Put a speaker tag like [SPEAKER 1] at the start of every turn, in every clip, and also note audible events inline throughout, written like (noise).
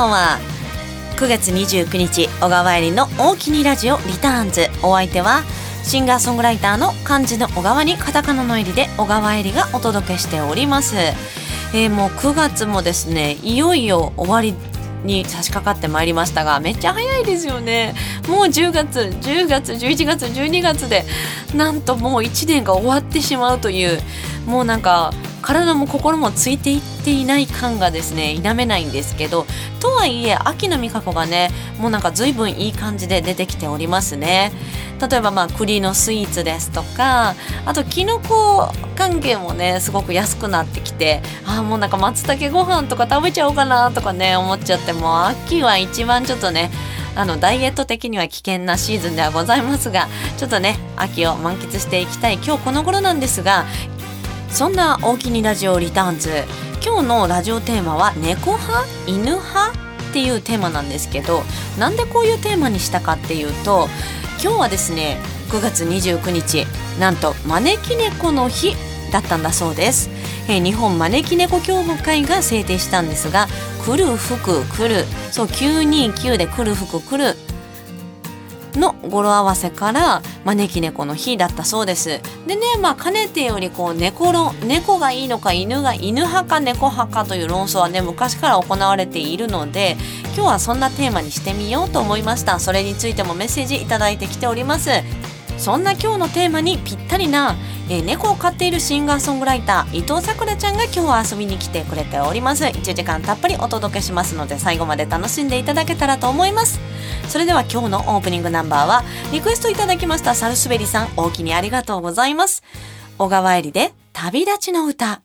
[SPEAKER 1] ばんは9月29日小川入りの大きにラジオリターンズ。お相手はシンガーソングライターの漢字の小川にカタカナの入りで小川入りがお届けしております、えー、もう9月もですねいよいよ終わりに差し掛かってまいりましたがめっちゃ早いですよね。もう10月10月11月12月でなんともう1年が終わってしまうというもうなんか体も心もついていっていない感がですね否めないんですけどとはいえ秋の味覚がねもうなんか随分いい感じで出てきておりますね。例えばまあ栗のスイーツですとかあときのこ関係もねすごく安くなってきてああもうなんか松茸ご飯とか食べちゃおうかなとかね思っちゃっても秋は一番ちょっとねあのダイエット的には危険なシーズンではございますがちょっとね秋を満喫していきたい今日この頃なんですがそんな大きにラジオリターンズ。今日のラジオテーマは猫派？犬派？っていうテーマなんですけどなんでこういうテーマにしたかっていうと今日はですね9月29日なんと招き猫の日だったんだそうです、えー、日本招き猫協会が制定したんですが来る服来る。そう929で来る服来る。の語呂合わせから招き猫の日だったそうです。でねまあかねてよりこう猫論猫がいいのか犬が犬派か猫派かという論争はね昔から行われているので今日はそんなテーマにしてみようと思いました。それについてもメッセージ頂いてきております。そんな今日のテーマにぴったりなえー、猫を飼っているシンガーソングライター伊藤さくらちゃんが今日は遊びに来てくれております。1時間たっぷりお届けしますので最後まで楽しんでいただけたらと思います。それでは今日のオープニングナンバーはリクエストいただきましたサルスベリさんおおきにありがとうございます。小川えりで旅立ちの歌。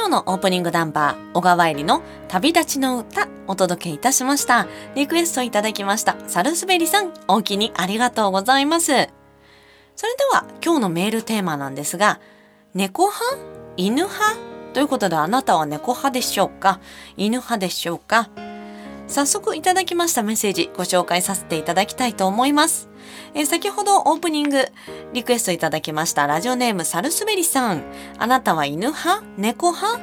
[SPEAKER 1] 今日のオープニングナンバー、小川入りの旅立ちの歌、お届けいたしました。リクエストいただきました。サルスベリさん、大きにありがとうございます。それでは、今日のメールテーマなんですが、猫派？犬派？ということで、あなたは猫派でしょうか？犬派でしょうか？早速いただきましたメッセージご紹介させていただきたいと思います。え、先ほどオープニングリクエストいただきましたラジオネームサルスベリさん。あなたは犬派？猫派？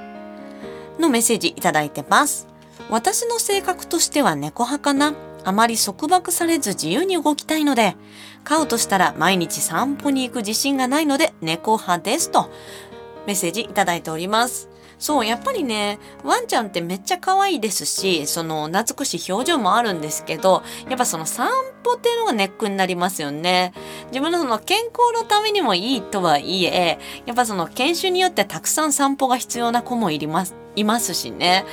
[SPEAKER 1] のメッセージいただいてます。私の性格としては猫派かな。あまり束縛されず自由に動きたいので、飼うとしたら毎日散歩に行く自信がないので猫派ですとメッセージいただいております。そう、やっぱりね、ワンちゃんってめっちゃ可愛いですし、その懐くしい表情もあるんですけど、やっぱその散歩っていうのがネックになりますよね。自分のその健康のためにもいいとはいえ、やっぱその研修によってたくさん散歩が必要な子もいります。いますしね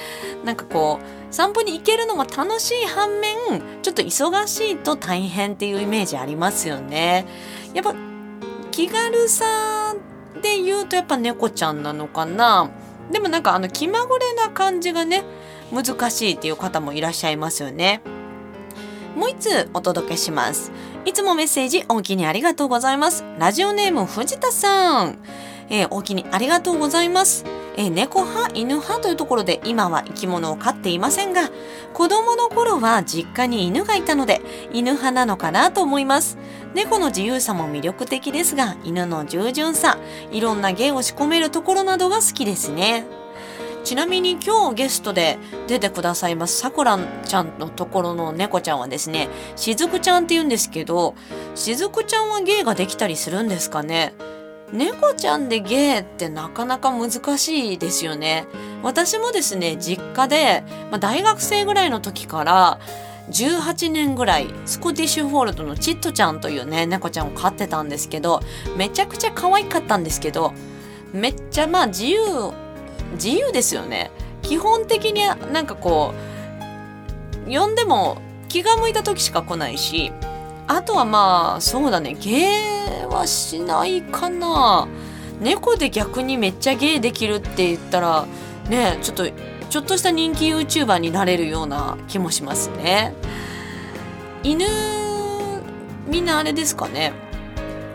[SPEAKER 1] なんかこう散歩に行けるのも楽しい反面ちょっと忙しいと大変っていうイメージありますよねやっぱ気軽さで言うとやっぱ猫ちゃんなのかなでもなんかあの気まぐれな感じがね難しいっていう方もいらっしゃいますよね。もう一つお届けします。いつもメッセージおおきにありがとうございます。ラジオネーム藤田さん。えー、おおきにありがとうございます。えー、猫派犬派というところで今は生き物を飼っていませんが子供の頃は実家に犬がいたので犬派なのかなと思います。猫の自由さも魅力的ですが犬の従順さいろんな芸を仕込めるところなどが好きですね。ちなみに今日ゲストで出てくださいますさくらちゃんのところの猫ちゃんはですねしずくちゃんって言うんですけどしずくちゃんは芸ができたりするんですかね？猫ちゃんでゲイってなかなか難しいですよね。私もですね、実家で、まあ、大学生ぐらいの時から18年ぐらいスコティッシュフォールドのチットちゃんというね、猫ちゃんを飼ってたんですけど、めちゃくちゃ可愛かったんですけど、めっちゃまあ自由、自由ですよね。基本的になんかこう、呼んでも気が向いた時しか来ないし、あとはまあそうだね。芸はしないかな。猫で逆にめっちゃ芸できるって言ったらねちょっとちょっとした人気 YouTuber になれるような気もしますね。犬みんなあれですかね。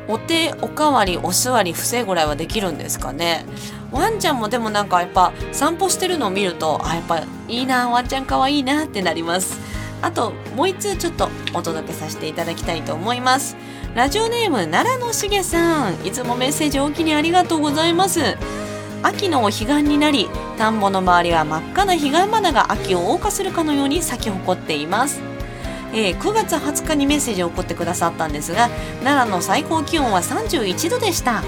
[SPEAKER 1] お手おかわりお座り伏せぐらいはできるんですかね。ワンちゃんもでもなんかやっぱ散歩してるのを見るとあやっぱいいなワンちゃんかわいいなってなります。あともう一通ちょっとお届けさせていただきたいと思います。ラジオネーム奈良のしげさん。いつもメッセージおきにありがとうございます。秋のお彼岸になり田んぼの周りは真っ赤な彼岸花が秋を謳歌するかのように咲き誇っています。えー、9月20日にメッセージを送ってくださったんですが奈良の最高気温は31度でした。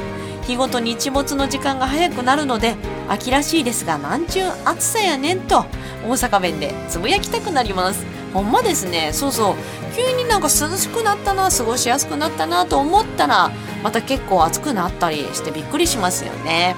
[SPEAKER 1] 日ごとに日没の時間が早くなるので秋らしいですがなんちゅう暑さやねんと大阪弁でつぶやきたくなります。ほんまですね。そうそう。急になんか涼しくなったな過ごしやすくなったなと思ったらまた結構暑くなったりしてびっくりしますよね。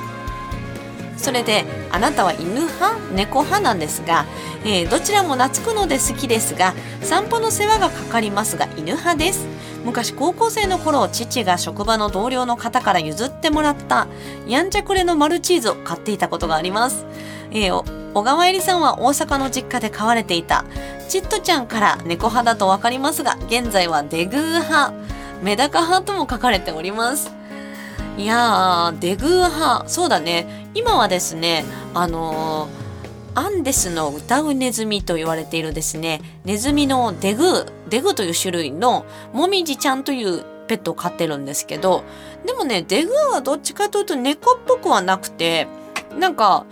[SPEAKER 1] それであなたは犬派？猫派なんですが、えー、どちらも懐くので好きですが散歩の世話がかかりますが犬派です。昔高校生の頃父が職場の同僚の方から譲ってもらったやんちゃくれのマルチーズを買っていたことがあります、えー、小川えりさんは大阪の実家で飼われていたチットちゃんから猫派だとわかりますが現在はデグー派。メダカ派とも書かれております。いやーデグー派。そうだね。今はですねあのーアンデスの歌うネズミと言われているですね、ネズミのデグー、デグーという種類のもみじちゃんというペットを飼ってるんですけど、でもね、デグーはどっちかというと猫っぽくはなくて、なんか、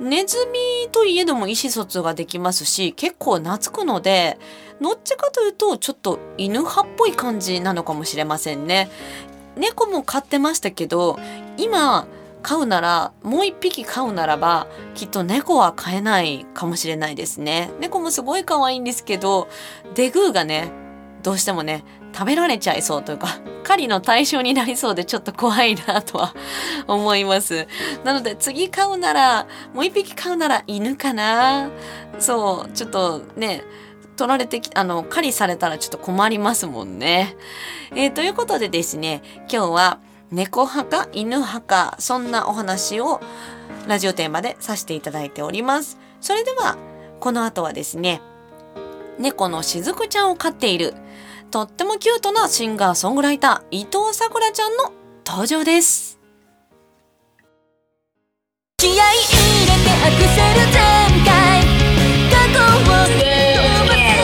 [SPEAKER 1] ネズミといえども意思疎通ができますし結構懐くのでどっちかというとちょっと犬派っぽい感じなのかもしれませんね。猫も飼ってましたけど今飼うならもう一匹飼うならばきっと猫は飼えないかもしれないですね。猫もすごい可愛いんですけどデグーがねどうしてもね食べられちゃいそうというか狩りの対象になりそうでちょっと怖いなとは (laughs) 思います。なので次飼うならもう一匹飼うなら犬かな。そうちょっとね取られてきあの狩りされたらちょっと困りますもんね、えー、ということでですね今日は猫派か犬派かそんなお話をラジオテーマでさせていただいております。それではこの後はですね猫のしずくちゃんを飼っているとってもキュートなシンガーソングライター伊藤さくらちゃんの登場です。気合い入れてアクセル全開。過去を飛ば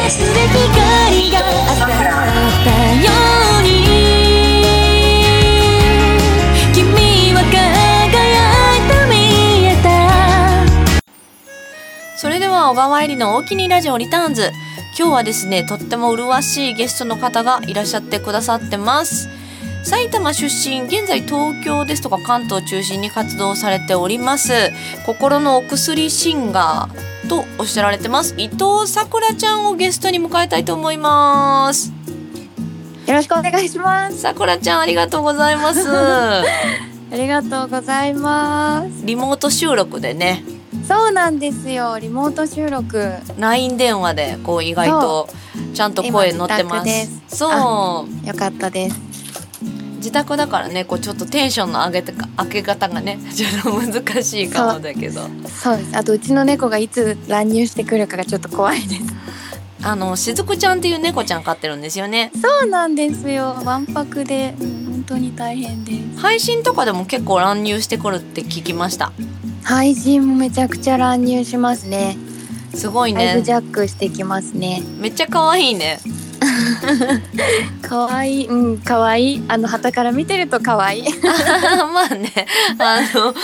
[SPEAKER 1] すで光が当た。ったように君は輝いて見えた。それでは小川入りの大きにラジオリターンズ今日はですねとっても麗しいゲストの方がいらっしゃってくださってます。埼玉出身現在東京ですとか関東中心に活動されております。心のお薬シンガーとおっしゃられてます。伊藤さくらちゃんをゲストに迎えたいと思います。
[SPEAKER 2] よろしくお願いします。
[SPEAKER 1] さくらちゃんありがとうございます。(laughs)
[SPEAKER 2] ありがとうございます。
[SPEAKER 1] リモート収録でね
[SPEAKER 2] そうなんですよ。リモート収録。
[SPEAKER 1] LINE 電話でこう意外とちゃんと声乗ってます。そう。
[SPEAKER 2] よかったです。
[SPEAKER 1] 自宅だからねこうちょっとテンションの上げてか上げ方がね (laughs) ちょっと難しいかもだけど。
[SPEAKER 2] そうです。あとうちの猫がいつ乱入してくるかがちょっと怖いです。
[SPEAKER 1] あのしずくちゃんっていう猫ちゃん飼ってるんですよね。
[SPEAKER 2] そうなんですよ。わんぱくで、うん本当に大変です。
[SPEAKER 1] 配信とかでも結構乱入してくるって聞きました
[SPEAKER 2] 配信もめちゃくちゃ乱入しますね。
[SPEAKER 1] すごいね。
[SPEAKER 2] ライブジャックしてきますね。
[SPEAKER 1] めっちゃ可愛いね。
[SPEAKER 2] 可愛いうん可愛い。あの旗から見てると可愛い。や (laughs)
[SPEAKER 1] まあね。あの
[SPEAKER 2] ん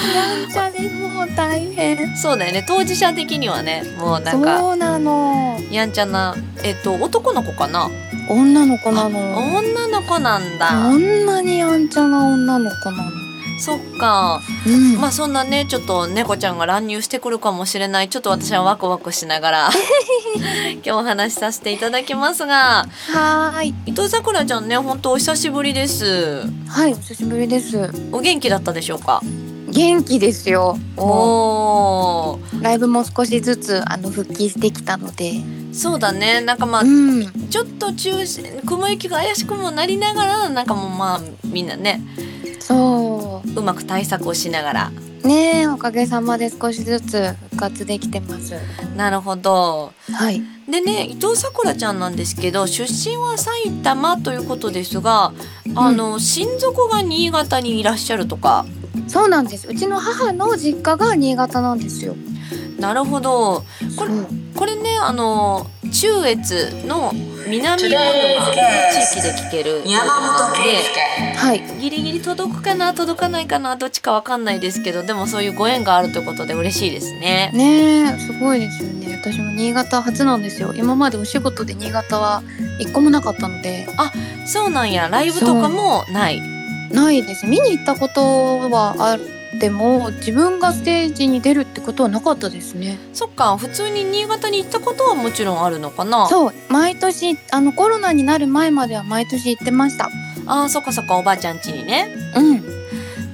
[SPEAKER 2] ちゃでもう大変。
[SPEAKER 1] そうだよね。当事者的にはねもうなんか
[SPEAKER 2] そうなの。
[SPEAKER 1] やんちゃなえっと男の子かな？
[SPEAKER 2] 女の子なの。
[SPEAKER 1] 女の子なんだ。
[SPEAKER 2] こんなにやんちゃな女の子なの
[SPEAKER 1] そっか。
[SPEAKER 2] うん。
[SPEAKER 1] まあそんなねちょっと猫ちゃんが乱入してくるかもしれない。ちょっと私はワクワクしながら (laughs) 今日お話しさせていただきますが。
[SPEAKER 2] はーい。
[SPEAKER 1] 伊藤さくらちゃんね本当お久しぶりです。
[SPEAKER 2] はいお久しぶりです。
[SPEAKER 1] お元気だったでしょうか？
[SPEAKER 2] 元気ですよ。も
[SPEAKER 1] お
[SPEAKER 2] ライブも少しずつあの復帰してきたので。
[SPEAKER 1] そうだね。なんかまあ
[SPEAKER 2] うん。
[SPEAKER 1] ちょっと中止雲行きが怪しくもなりながらなんかもうまあみんなね
[SPEAKER 2] そう。
[SPEAKER 1] まく対策をしながら。
[SPEAKER 2] うねえおかげさまで少しずつ復活できてます。
[SPEAKER 1] なるほど。
[SPEAKER 2] はい。
[SPEAKER 1] でね伊藤さくらちゃんなんですけど出身は埼玉ということですがあの、親族が新潟にいらっしゃるとか。
[SPEAKER 2] そうなんです。うちの母の実家が新潟なんですよ。
[SPEAKER 1] なるほど。これこれねあの中越の南魚沼の地域で聞ける。
[SPEAKER 3] 山本圭
[SPEAKER 1] で
[SPEAKER 2] はい。
[SPEAKER 1] ギリギリ届くかな届かないかなどっちかわかんないですけどでもそういうご縁があるということで嬉しいですね。
[SPEAKER 2] ねえすごいですよね。私も新潟初なんですよ。今までお仕事で新潟は一個もなかったので。
[SPEAKER 1] そうなんや。ライブとかもない。
[SPEAKER 2] ないです。見に行ったことはあっても自分がステージに出るってことはなかったですね。
[SPEAKER 1] そっか普通に新潟に行ったことはもちろんあるのかな？
[SPEAKER 2] そう毎年あのコロナになる前までは毎年行ってました。
[SPEAKER 1] あーそっかそっかおばあちゃん家にね。
[SPEAKER 2] うん。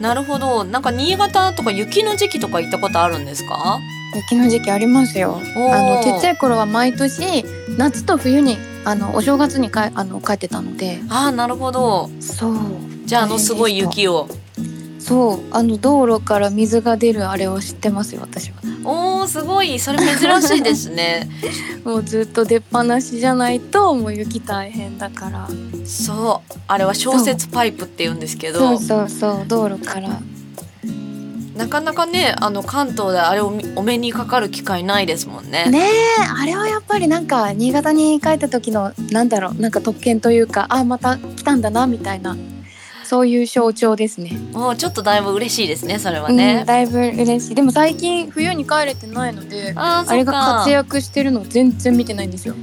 [SPEAKER 1] なるほど。なんか新潟とか雪の時期とか行ったことあるんですか？
[SPEAKER 2] 雪の時期ありますよ。あのちっちゃい頃は毎年夏と冬にあのお正月にかあの帰ってたので。
[SPEAKER 1] あーなるほど。
[SPEAKER 2] そう。
[SPEAKER 1] じゃああのすごい雪を
[SPEAKER 2] そうあの道路から水が出るあれを知ってますよ私は。
[SPEAKER 1] おーすごい。それ珍しいですね。(laughs)
[SPEAKER 2] もうずっと出っ放しじゃないともう雪大変だから。
[SPEAKER 1] そう。あれは小雪パイプって言うんですけど。
[SPEAKER 2] そうそうそう道路から。
[SPEAKER 1] なかなかねあの関東であれを見お目にかかる機会ないですもんね。
[SPEAKER 2] ねえあれはやっぱりなんか新潟に帰った時のなんだろうなんか特権というかあまた来たんだなみたいなそういう象徴ですね。
[SPEAKER 1] もうちょっとだいぶ嬉しいですねそれは
[SPEAKER 2] うん、
[SPEAKER 1] ね、
[SPEAKER 2] だいぶ嬉しい。でも最近冬に帰れてないので
[SPEAKER 1] あ
[SPEAKER 2] れが活躍してるの全然見てないんですよ。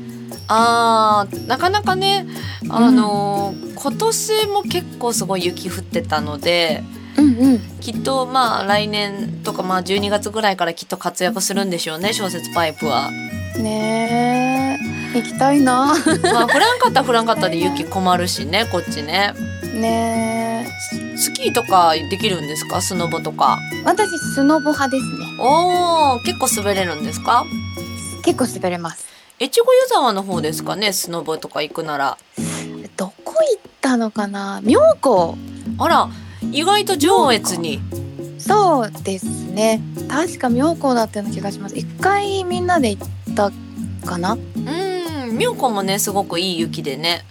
[SPEAKER 1] あーなかなかねあのー今年も結構すごい雪降ってたので
[SPEAKER 2] うんうん。
[SPEAKER 1] きっとまあ来年とかまあ12月ぐらいからきっと活躍するんでしょうね小説パイプは。
[SPEAKER 2] ねえ。行きたいな。
[SPEAKER 1] まあ降らんかったら降らんかったで雪困るしねこっちね。
[SPEAKER 2] ね
[SPEAKER 1] スキーとかできるんですか？スノボとか。
[SPEAKER 2] え私スノボ派ですね。
[SPEAKER 1] おー結構滑れるんですか？
[SPEAKER 2] 結構滑れます。
[SPEAKER 1] 越後湯沢の方ですかね？スノボとか行くなら。
[SPEAKER 2] どこ行ったのかな？妙高。
[SPEAKER 1] あら意外と上越に。
[SPEAKER 2] そうですね。確か妙高だったような気がします。一回みんなで行ったかな？
[SPEAKER 1] うん妙高もねすごくいい雪でね。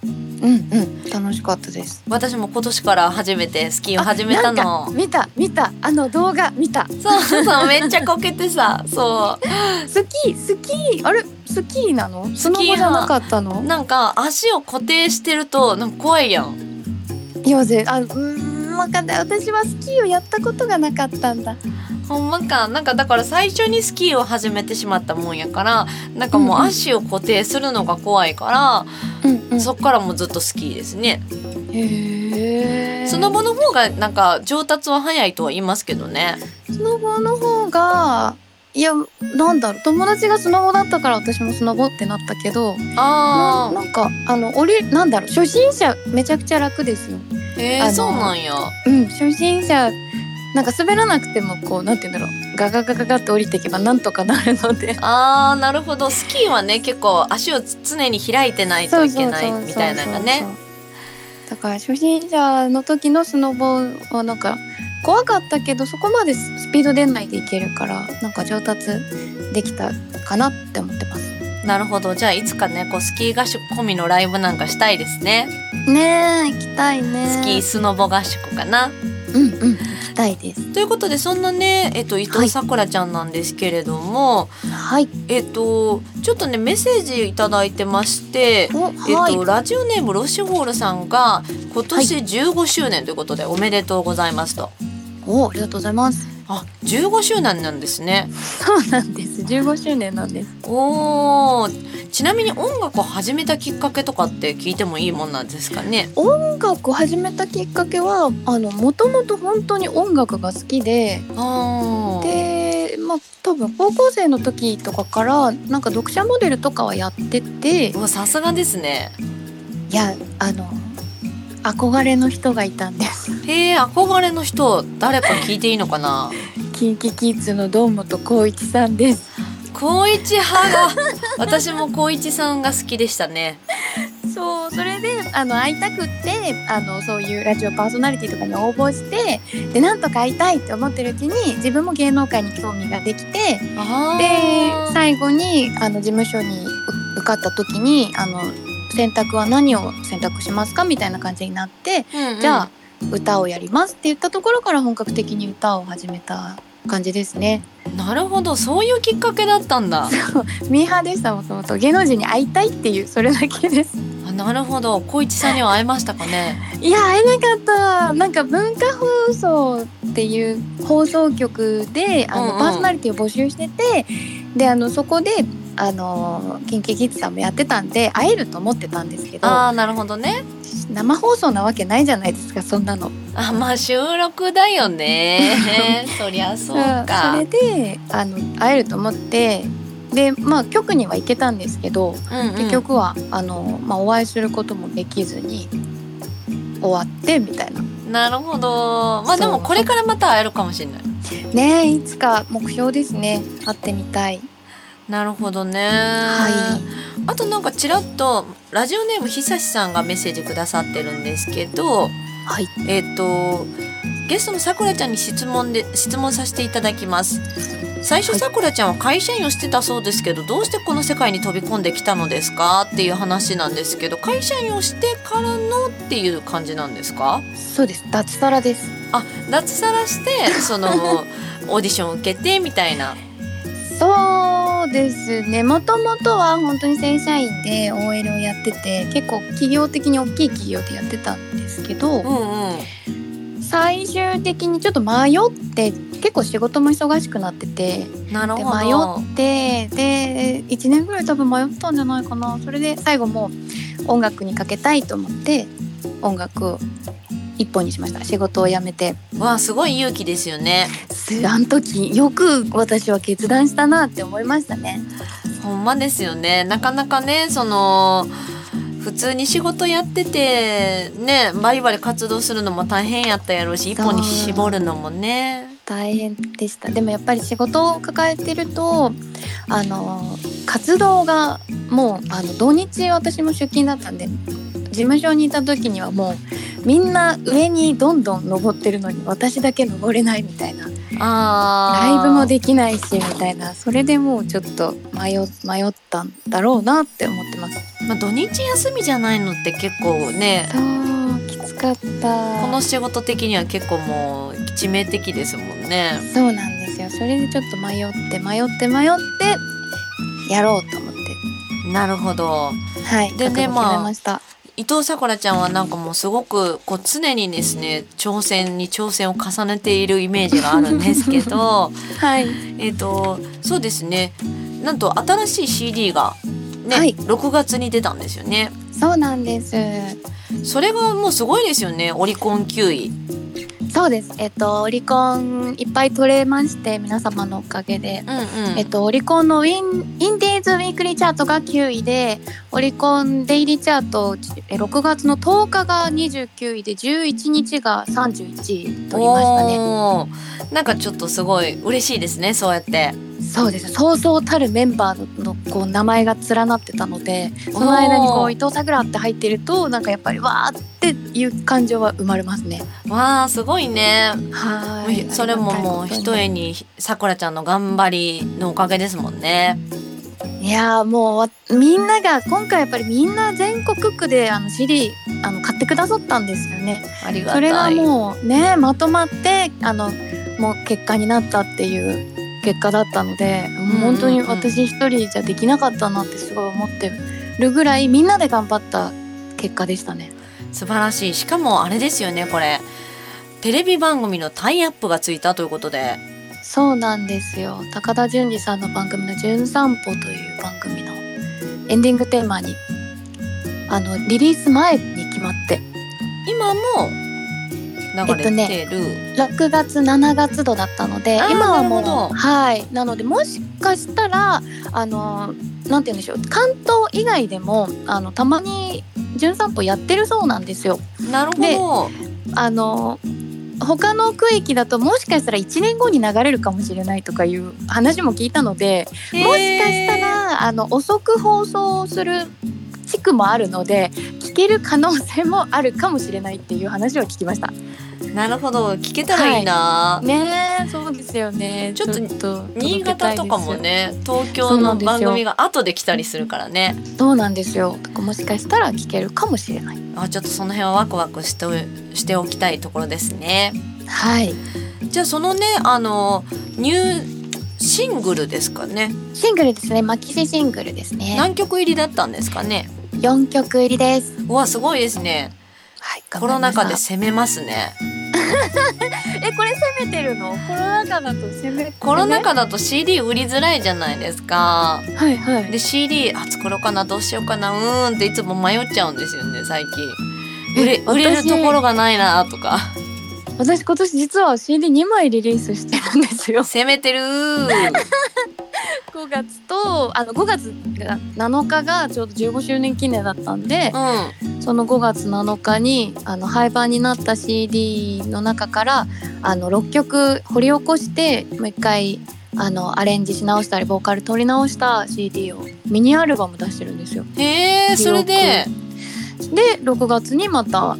[SPEAKER 2] うんうん。楽しかったです。
[SPEAKER 1] 私も今年から初めてスキーを始めたの。
[SPEAKER 2] か。見た見た。あの動画見た。
[SPEAKER 1] そうそうそうめっちゃこけてさそう。
[SPEAKER 2] スキースキーあれ？スキーなの？スノボじゃなかったの？
[SPEAKER 1] なんか足を固定してるとなんか怖いやん。
[SPEAKER 2] いやぜあうーんわかんな。い私はスキーをやったことがなかったんだ。
[SPEAKER 1] ほんまか。なんかだから最初にスキーを始めてしまったもんやからなんかもう足を固定するのが怖いか
[SPEAKER 2] うんう
[SPEAKER 1] ら、そっからもうずっとスキーですね。
[SPEAKER 2] へえ
[SPEAKER 1] スノボの方がなんか上達は早いとは言いますけどね。
[SPEAKER 2] スノボの方がいやなんだろう。友達がスノボだったから私もスノボってなったけどな
[SPEAKER 1] あ
[SPEAKER 2] なんかあの降りなんだろう。初心者めちゃくちゃ楽ですよ。
[SPEAKER 1] ーえー、そうなんや。
[SPEAKER 2] うん。初心者なんか滑らなくてもこうなんて言うんだろう。ガガガガガって降りていけばなんとかなるので。
[SPEAKER 1] あーなるほど。スキーはね結構足を常に開いてないといけないみたいなのがね。
[SPEAKER 2] だから初心者の時のスノボはなんか怖かったけどそこまでスピード出ないでいけるからなんか上達できたかなって思ってます。
[SPEAKER 1] なるほど。じゃあいつかねこうスキー合宿込みのライブなんかしたいですね、
[SPEAKER 2] ねえ行きたいね。
[SPEAKER 1] スキースノボ合宿かな。
[SPEAKER 2] うんうん行きたいです。
[SPEAKER 1] ということでそんなねえっと伊藤さくらちゃんなんですけれども、
[SPEAKER 2] はい。
[SPEAKER 1] えっとちょっとねメッセージいただいてまして
[SPEAKER 2] お
[SPEAKER 1] えっ
[SPEAKER 2] はい。
[SPEAKER 1] と、ラジオネームロシュホールさんが今年15周年ということでおめでとうございますと。
[SPEAKER 2] おありがとうございます
[SPEAKER 1] あ、15周年なんですね。
[SPEAKER 2] そうなんです15周年なんです
[SPEAKER 1] おお。ちなみに音楽を始めたきっかけとかって聞いてもいいもんなんですかね？
[SPEAKER 2] 音楽を始めたきっかけはあのもともと本当に音楽が好きで
[SPEAKER 1] ああ。
[SPEAKER 2] でまあ多分高校生の時とかからなんか読者モデルとかはやってて
[SPEAKER 1] さすがですね。
[SPEAKER 2] いやあの憧れの人がいたんです
[SPEAKER 1] へえ憧れの人誰か聞いていいのかな？
[SPEAKER 2] キンキキッズの堂本光一さんです
[SPEAKER 1] 光一派が私も光一さんが好きでしたね。
[SPEAKER 2] そうそれであの会いたくってあのそういうラジオパーソナリティとかに応募してでなんとか会いたいって思ってるうちに自分も芸能界に興味ができて
[SPEAKER 1] あ
[SPEAKER 2] で
[SPEAKER 1] ー
[SPEAKER 2] 最後にあの事務所にう受かった時にあの選択は何を選択しますかみたいな感じになって、
[SPEAKER 1] うんうん
[SPEAKER 2] じゃあ歌をやりますって言ったところから本格的に歌を始めた感じですね。
[SPEAKER 1] なるほどそういうきっかけだったんだ。(laughs)
[SPEAKER 2] ミーハーでしたもともと芸能人に会いたいっていうそれだけです。
[SPEAKER 1] あなるほど光一さんには会えましたかね。(laughs)
[SPEAKER 2] いや会えなかったなんか文化放送っていう放送局であの、
[SPEAKER 1] うんうん
[SPEAKER 2] パーソナリティを募集しててであのそこであのキンキキッズさんもやってたんで会えると思ってたんですけど
[SPEAKER 1] ああなるほどね。
[SPEAKER 2] 生放送なわけないじゃないですかそんなの。
[SPEAKER 1] あまあ収録だよね。(laughs) そりゃそうか。
[SPEAKER 2] それであの会えると思ってでまあ局には行けたんですけど、
[SPEAKER 1] うんうん
[SPEAKER 2] 結局はあの、まあ、お会いすることもできずに終わってみたいな。
[SPEAKER 1] なるほど。まあでもこれからまた会えるかもしれない。
[SPEAKER 2] ねえいつか目標ですね会ってみたい。
[SPEAKER 1] なるほどね。
[SPEAKER 2] は
[SPEAKER 1] あとなんかちらっとラジオネームひさしさんがメッセージくださってるんですけど、
[SPEAKER 2] いはい。
[SPEAKER 1] えっ、とゲストのさくらちゃんに質問で質問させていただきます。最初
[SPEAKER 2] はい。
[SPEAKER 1] さくらちゃんは会社員をしてたそうですけどどうしてこの世界に飛び込んできたのですか？っていう話なんですけど会社員をしてからのっていう感じなんですか？
[SPEAKER 2] そうです。脱サラです。
[SPEAKER 1] あ脱サラしてその (laughs) オーディションを受けてみたいな
[SPEAKER 2] そうですね。もともとは本当に正社員で OL をやってて結構企業的に大きい企業でやってたんですけど、
[SPEAKER 1] うんうん。
[SPEAKER 2] 最終的にちょっと迷って結構仕事も忙しくなっててで
[SPEAKER 1] なるほど。
[SPEAKER 2] 迷ってで1年ぐらい多分迷ったんじゃないかな。それで最後もう音楽にかけたいと思って音楽を一本にしました。仕事を辞めて。
[SPEAKER 1] わあすごい勇気ですよね。
[SPEAKER 2] すあの時よく私は決断したなって思いましたね。
[SPEAKER 1] ほんまですよね。なかなかねその普通に仕事やっててねバリバリ活動するのも大変やったやろうし一本に絞るのもね。
[SPEAKER 2] 大変でした。でもやっぱり仕事を抱えてるとあの活動がもうあの土日私も出勤だったんで事務所にいた時にはもうみんな上にどんどん登ってるのに私だけ登れないみたいな。
[SPEAKER 1] あー。
[SPEAKER 2] ライブもできないしみたいな。それでもうちょっと迷迷ったんだろうなって思ってます。
[SPEAKER 1] まあ、土日休みじゃないのって結構ね
[SPEAKER 2] きつかった。
[SPEAKER 1] この仕事的には結構もう致命的ですもんね。
[SPEAKER 2] そうなんですよ。それでちょっと迷って迷って迷ってやろうと思って。
[SPEAKER 1] なるほど。
[SPEAKER 2] はい
[SPEAKER 1] でね
[SPEAKER 2] ました、
[SPEAKER 1] 伊藤さくらちゃんはなんかもうすごくこう常にですね挑戦に挑戦を重ねているイメージがあるんですけど (laughs)
[SPEAKER 2] はい。
[SPEAKER 1] えっとそうですね。なんと新しい CD がね、
[SPEAKER 2] はい。
[SPEAKER 1] 6月に出たんですよね。
[SPEAKER 2] そうなんです。
[SPEAKER 1] それがもうすごいですよね。オリコン9位
[SPEAKER 2] そうです。えっとオリコンいっぱい取れまして皆様のおかげで。
[SPEAKER 1] うんうん。
[SPEAKER 2] えっと、オリコンのウィンインディーズウィークリーチャートが9位でオリコンデイリーチャートえ6月の10日が29位で11日が31位取りましたね。
[SPEAKER 1] なんかちょっとすごい嬉しいですねそうやって
[SPEAKER 2] そうですそうそうたるメンバーのこう名前が連なってたのでその間にこう伊藤さくらって入ってるとなんかやっぱりわーっていう感情は生まれますね。
[SPEAKER 1] わあすごいね。
[SPEAKER 2] はい。
[SPEAKER 1] それももう一重にさくらちゃんの頑張りのおかげですもんね。
[SPEAKER 2] いいやーもうわみんなが今回やっぱりみんな全国区であの CD あの買ってくださったんですよね。
[SPEAKER 1] ありがたい。
[SPEAKER 2] それがもうねまとまってあのもう結果になったっていう結果だったので、
[SPEAKER 1] んうん
[SPEAKER 2] 本当に私一人じゃできなかったなってすごい思ってるぐらいみんなで頑張った結果でしたね。
[SPEAKER 1] 素晴らしい。しかもあれですよねこれ。テレビ番組のタイアップがついたということで。
[SPEAKER 2] そうなんですよ。高田純次さんの番組の「じゅん散歩」という番組のエンディングテーマにあのリリース前に決まって。
[SPEAKER 1] 今も流れてる、
[SPEAKER 2] 6月7月度だったので今はもうはい。なのでもしかしたらあのなんて言うんでしょう。関東以外でもあのたまに「じゅん散歩」やってるそうなんですよ。
[SPEAKER 1] なるほど。
[SPEAKER 2] あの他の区域だともしかしたら1年後に流れるかもしれないとかいう話も聞いたのでもしかしたらあの遅く放送する地区もあるので聞ける可能性もあるかもしれないっていう話を聞きました。
[SPEAKER 1] なるほど。聞けたらいいな、
[SPEAKER 2] ねえそうですよね。
[SPEAKER 1] ちょっと
[SPEAKER 2] と
[SPEAKER 1] 新潟とかもね東京の番組が後で来たりするからね。
[SPEAKER 2] そうなんですよもしかしたら聞けるかもしれない。
[SPEAKER 1] あちょっとその辺はワクワクしておしておきたいところですね。
[SPEAKER 2] はい。
[SPEAKER 1] じゃあそのねあのニューシングルですかね。
[SPEAKER 2] シングルですね。マキシシングルですね。
[SPEAKER 1] 何曲入りだったんですかね
[SPEAKER 2] 4曲入りです。
[SPEAKER 1] うわすごいですね。
[SPEAKER 2] はい
[SPEAKER 1] コロナ禍で攻めますね。(laughs)
[SPEAKER 2] えこれ攻めてるの？コロナ禍だと攻め
[SPEAKER 1] コロナ禍だと CD 売りづらいじゃないですか。
[SPEAKER 2] はいはい。
[SPEAKER 1] で CD あ作ろうかなどうしようかなうーんっていつも迷っちゃうんですよね最近。売れ
[SPEAKER 2] え
[SPEAKER 1] 売れる
[SPEAKER 2] 私
[SPEAKER 1] ところがないなとか
[SPEAKER 2] 私今年実は CD2 枚リリースしてるんですよ。
[SPEAKER 1] 攻めてる。ー
[SPEAKER 2] 5月とあの5月が7日がちょうど15周年記念だったんで
[SPEAKER 1] うん。
[SPEAKER 2] その5月7日にあの廃盤になった CD の中からあの6曲掘り起こしてもう一回あのアレンジし直したりボーカル取り直した CD をミニアルバム出してるんですよ。
[SPEAKER 1] へえそれで。
[SPEAKER 2] で6月にまたし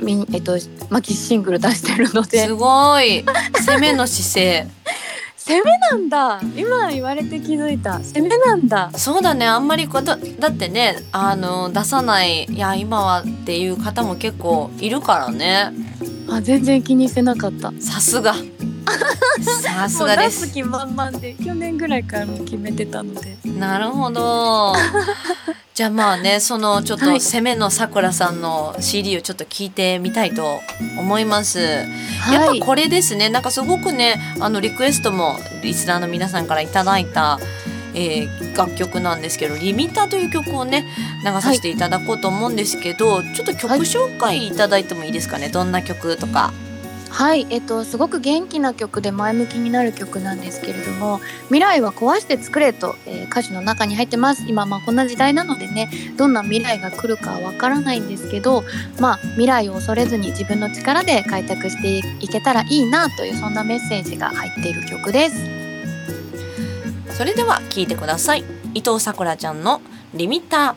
[SPEAKER 2] ミニえっとマキシングル出してるので。す
[SPEAKER 1] ごい。攻めの姿勢。(laughs)
[SPEAKER 2] 攻めなんだ。今言われて気づいた。攻めなんだ。
[SPEAKER 1] そうだね。あんまりことだってねあの出さないいや今はっていう方も結構いるからね。
[SPEAKER 2] あ全然気にしてなかった。
[SPEAKER 1] さすが。(laughs) さすがです。
[SPEAKER 2] 出す気満々で去年ぐらいからもう決めてたので。
[SPEAKER 1] なるほど (laughs) じゃあまあねそのちょっと
[SPEAKER 2] はい
[SPEAKER 1] 攻めのさくらさんの CD をちょっと聞いてみたいと思います、やっ
[SPEAKER 2] はい
[SPEAKER 1] ぱこれですね。なんかすごくねあのリクエストもリスナーの皆さんからいただいた、えー楽曲なんですけど「リミター」という曲をね流させていただこうと思うんですけど、ちょっと曲
[SPEAKER 2] はい。
[SPEAKER 1] 紹介いただいてもいいですかね？どんな曲とか。
[SPEAKER 2] はい、えっと、すごく元気な曲で前向きになる曲なんですけれども「未来は壊して作れと」えー歌詞の中に入ってます。今まあこんな時代なのでねどんな未来が来るかわからないんですけどまあ未来を恐れずに自分の力で開拓していけたらいいなというそんなメッセージが入っている曲です。
[SPEAKER 1] それでは聴いてください。伊藤さくらちゃんの「リミッター」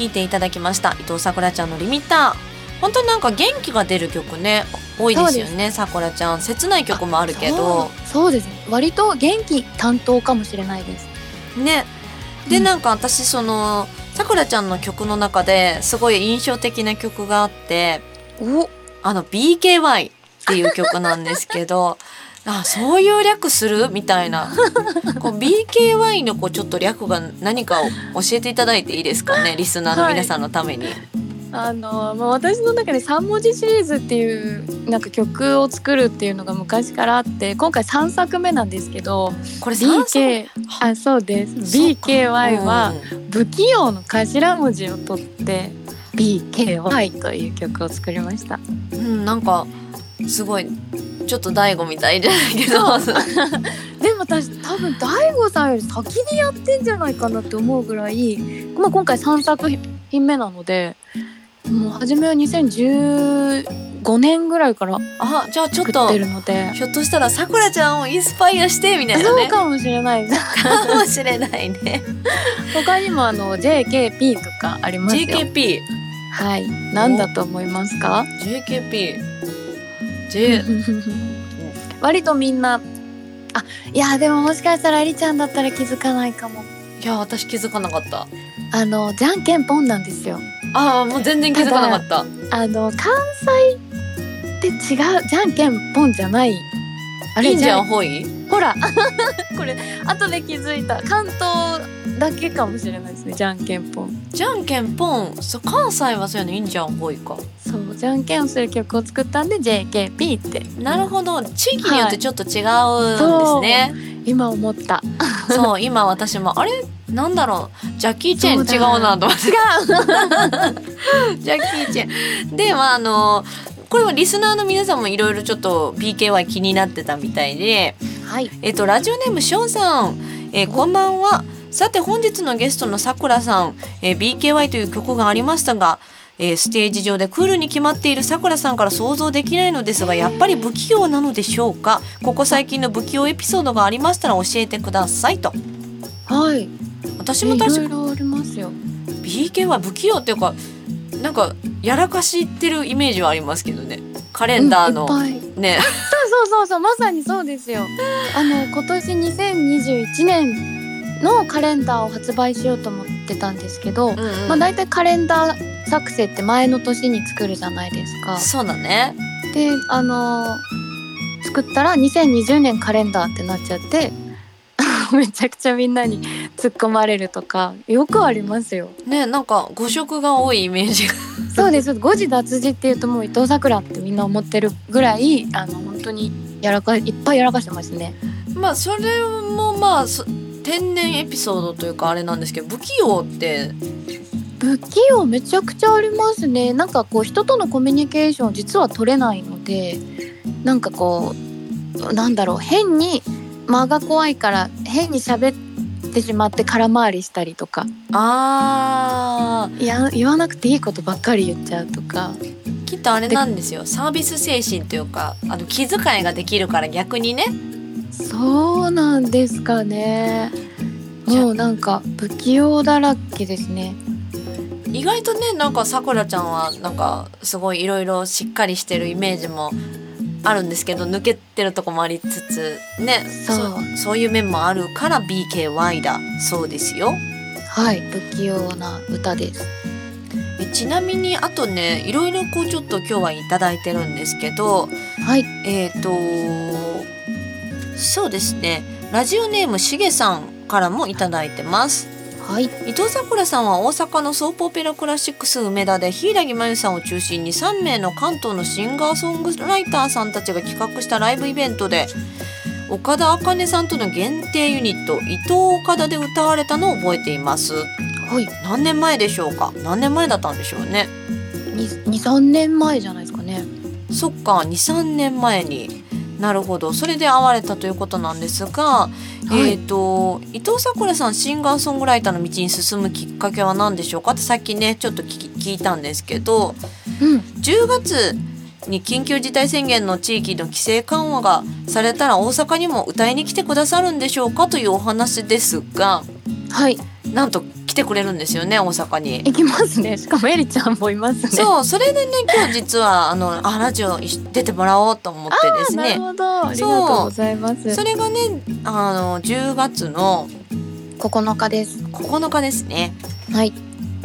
[SPEAKER 1] 聴いていただきました。伊藤さくらちゃんのリミッター。本当になんか元気が出る曲ね。多いですよねさくらちゃん。切ない曲もあるけど。
[SPEAKER 2] そうです。ね割と元気担当かもしれないです。
[SPEAKER 1] ね。で、
[SPEAKER 2] うん。
[SPEAKER 1] なんか私そのさくらちゃんの曲の中ですごい印象的な曲があって。
[SPEAKER 2] お。
[SPEAKER 1] あの BKY っていう曲なんですけど (laughs) あそういう略する？みたいな。こう BKY のこうちょっと略が何かを教えていただいていいですかね？リスナーの皆さんのために。
[SPEAKER 2] あの、まあ、私の中で3文字シリーズっていうなんか曲を作るっていうのが昔からあって今回3作目なんですけど
[SPEAKER 1] これ
[SPEAKER 2] BK あそうです。BKY は
[SPEAKER 1] うん
[SPEAKER 2] 不器用の頭文字を取って BKY という曲を作りました。
[SPEAKER 1] うん、なんかすごいちょっと大悟みたいじゃないけど。(laughs)
[SPEAKER 2] でも私多分大悟さんより先にやってんじゃないかなって思うぐらい、まあ、今回3作品目なのでもう初めは2015年ぐらいから
[SPEAKER 1] あじゃあちょっとひょっとしたらさくらちゃんをインスパイアしてみたいな
[SPEAKER 2] そう
[SPEAKER 1] ね
[SPEAKER 2] かもしれない。
[SPEAKER 1] かもしれないね。
[SPEAKER 2] 他にもあの JKP とかありますよ。
[SPEAKER 1] JKP
[SPEAKER 2] はい。何だと思いますか
[SPEAKER 1] ？JKP J
[SPEAKER 2] 割とみんなあいやでももしかしたらえりちゃんだったら気づかないかも。
[SPEAKER 1] いや私気づかなかった。
[SPEAKER 2] あのじゃんけんぽんなんですよ。
[SPEAKER 1] ああもう全然気づかなかった。
[SPEAKER 2] あの関西って違うじゃんけんぽんじゃない。あれ
[SPEAKER 1] じゃん
[SPEAKER 2] ん
[SPEAKER 1] ほい？
[SPEAKER 2] ほら。(laughs) これ後で気づいた。関東だけかもしれないですねじゃんけんぽん。
[SPEAKER 1] じゃんけんぽん。そう関西はそういうのいいんじゃんほいか
[SPEAKER 2] そうじゃんけんをする曲を作ったんで JKP って。
[SPEAKER 1] なるほど。地域によってちょっと違うんですね、
[SPEAKER 2] 今思った。(laughs)
[SPEAKER 1] そう今私も。あれ？なんだろう。ジャッキー・チェン違うなと思って。
[SPEAKER 2] 違 (laughs)
[SPEAKER 1] ジャッキー・チェン。でまああのこれはリスナーの皆さんもいろいろちょっと BKY 気になってたみたいで。
[SPEAKER 2] うはい。
[SPEAKER 1] えっとラジオネームしょうさん、えーこんばんは。さて本日のゲストのさくらさん、えー BKY という曲がありましたが、えーステージ上でクールに決まっているさくらさんから想像できないのですがやっぱり不器用なのでしょうか？ここ最近の不器用エピソードがありましたら教えてくださいと。
[SPEAKER 2] はい。
[SPEAKER 1] 私も確か
[SPEAKER 2] いろいろありますよ。
[SPEAKER 1] BK は不器用っていうかなんかやらかしってるイメージはありますけどね。カレンダーの、
[SPEAKER 2] うん
[SPEAKER 1] ね。(laughs)
[SPEAKER 2] そうそうそうまさにそうですよ。あの今年2021年のカレンダーを発売しようと思ってたんですけど、
[SPEAKER 1] うんうん
[SPEAKER 2] まあ大体カレンダー作成って前の年に作るじゃないですか。
[SPEAKER 1] そうだね
[SPEAKER 2] であの作ったら2020年カレンダーってなっちゃって (laughs) めちゃくちゃみんなに突っ込まれるとかよくありますよ。
[SPEAKER 1] ねなんか誤色が多いイメージが
[SPEAKER 2] そうです誤字脱字っていうともう伊藤さくらってみんな思ってるぐらいあの本当にやらかいっぱいやらかしてますね。
[SPEAKER 1] まあそれもまあそ天然エピソードというかあれなんですけど不器用って。
[SPEAKER 2] 不器用めちゃくちゃありますね。なんかこう人とのコミュニケーション実は取れないのでなんかこうなんだろう。変に間が怖いから変に喋ってしまって空回りしたりとか。
[SPEAKER 1] あ
[SPEAKER 2] いや言わなくていいことばっかり言っちゃうとか。
[SPEAKER 1] ーきっとあれなんですよ。サービス精神というかあの気遣いができるから逆にね
[SPEAKER 2] そうなんですかね。もうなんか不器用だらけですね。
[SPEAKER 1] 意外とねなんかさくらちゃんはなんかすごいいろいろしっかりしてるイメージもあるんですけど抜けてるとこもありつつね
[SPEAKER 2] そう。
[SPEAKER 1] そういう面もあるから BKY だそうですよ。
[SPEAKER 2] はい不器用な歌です。
[SPEAKER 1] えちなみにあとねいろいろこうちょっと今日はいただいてるんですけど
[SPEAKER 2] はい。
[SPEAKER 1] えっ、とそうですね。ラジオネームしげさんからもいただいてます。
[SPEAKER 2] はい。
[SPEAKER 1] 伊藤さくらさんは大阪のソープオペラクラシックス梅田で柊真由さんを中心に3名の関東のシンガーソングライターさんたちが企画したライブイベントで岡田茜さんとの限定ユニット伊藤岡田で歌われたのを覚えています。
[SPEAKER 2] はい。
[SPEAKER 1] 何年前でしょうか？何年前だったんでしょうね。
[SPEAKER 2] 23年前じゃないですかね。
[SPEAKER 1] そっか23年前になるほど。それで会われたということなんですが、
[SPEAKER 2] はい。
[SPEAKER 1] えっ、と伊藤さくらさんシンガーソングライターの道に進むきっかけは何でしょうか？ってさっきねちょっと聞いたんですけど
[SPEAKER 2] うん。
[SPEAKER 1] 10月に緊急事態宣言の地域の規制緩和がされたら大阪にも歌いに来てくださるんでしょうか？というお話ですが
[SPEAKER 2] はい。
[SPEAKER 1] なんと来ててくれるんですよね大阪に。
[SPEAKER 2] 行きますね。しかもエリちゃんもいますね。
[SPEAKER 1] そうそれでね今日実はあのあラジオ出てもらおうと思ってです
[SPEAKER 2] なる
[SPEAKER 1] ね
[SPEAKER 2] ほど。ありがとうございます。
[SPEAKER 1] それがねあの10月の
[SPEAKER 2] 9日です。
[SPEAKER 1] 9日ですね。
[SPEAKER 2] はい。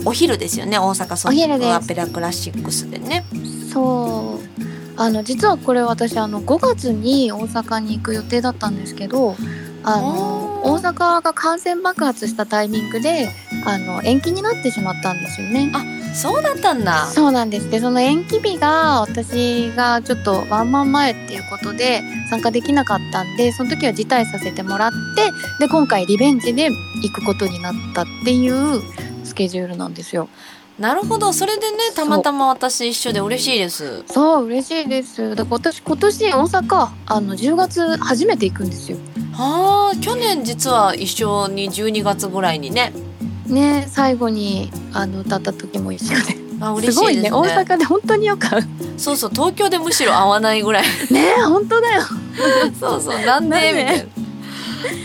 [SPEAKER 1] お昼ですよね大阪ソ
[SPEAKER 2] お昼です。
[SPEAKER 1] ングアペラクラシックスでね。
[SPEAKER 2] そう。あの実はこれ私あの5月に大阪に行く予定だったんですけどあの
[SPEAKER 1] お
[SPEAKER 2] 大阪が感染爆発したタイミングであの延期になってしまったんですよね。
[SPEAKER 1] そうだったんだ。
[SPEAKER 2] そうなんですでその延期日が私がちょっとワンマン前っていうことで参加できなかったんでその時は辞退させてもらってで今回リベンジで行くことになったっていうスケジュールなんですよ。
[SPEAKER 1] なるほどそれでねたまたま私一緒で嬉しいです。
[SPEAKER 2] そう嬉しいですだから私今年大阪あの10月初めて行くんですよ。
[SPEAKER 1] はあ去年実は一緒に12月ぐらいにね。
[SPEAKER 2] ね最後にあの歌った時も一緒で。
[SPEAKER 1] あ嬉
[SPEAKER 2] すごいね
[SPEAKER 1] しいですね。
[SPEAKER 2] 大阪で本当によく
[SPEAKER 1] そうそう東京でむしろ会わないぐらい。
[SPEAKER 2] ね本当だよ。(laughs)
[SPEAKER 1] そうそうなんで？みたいな。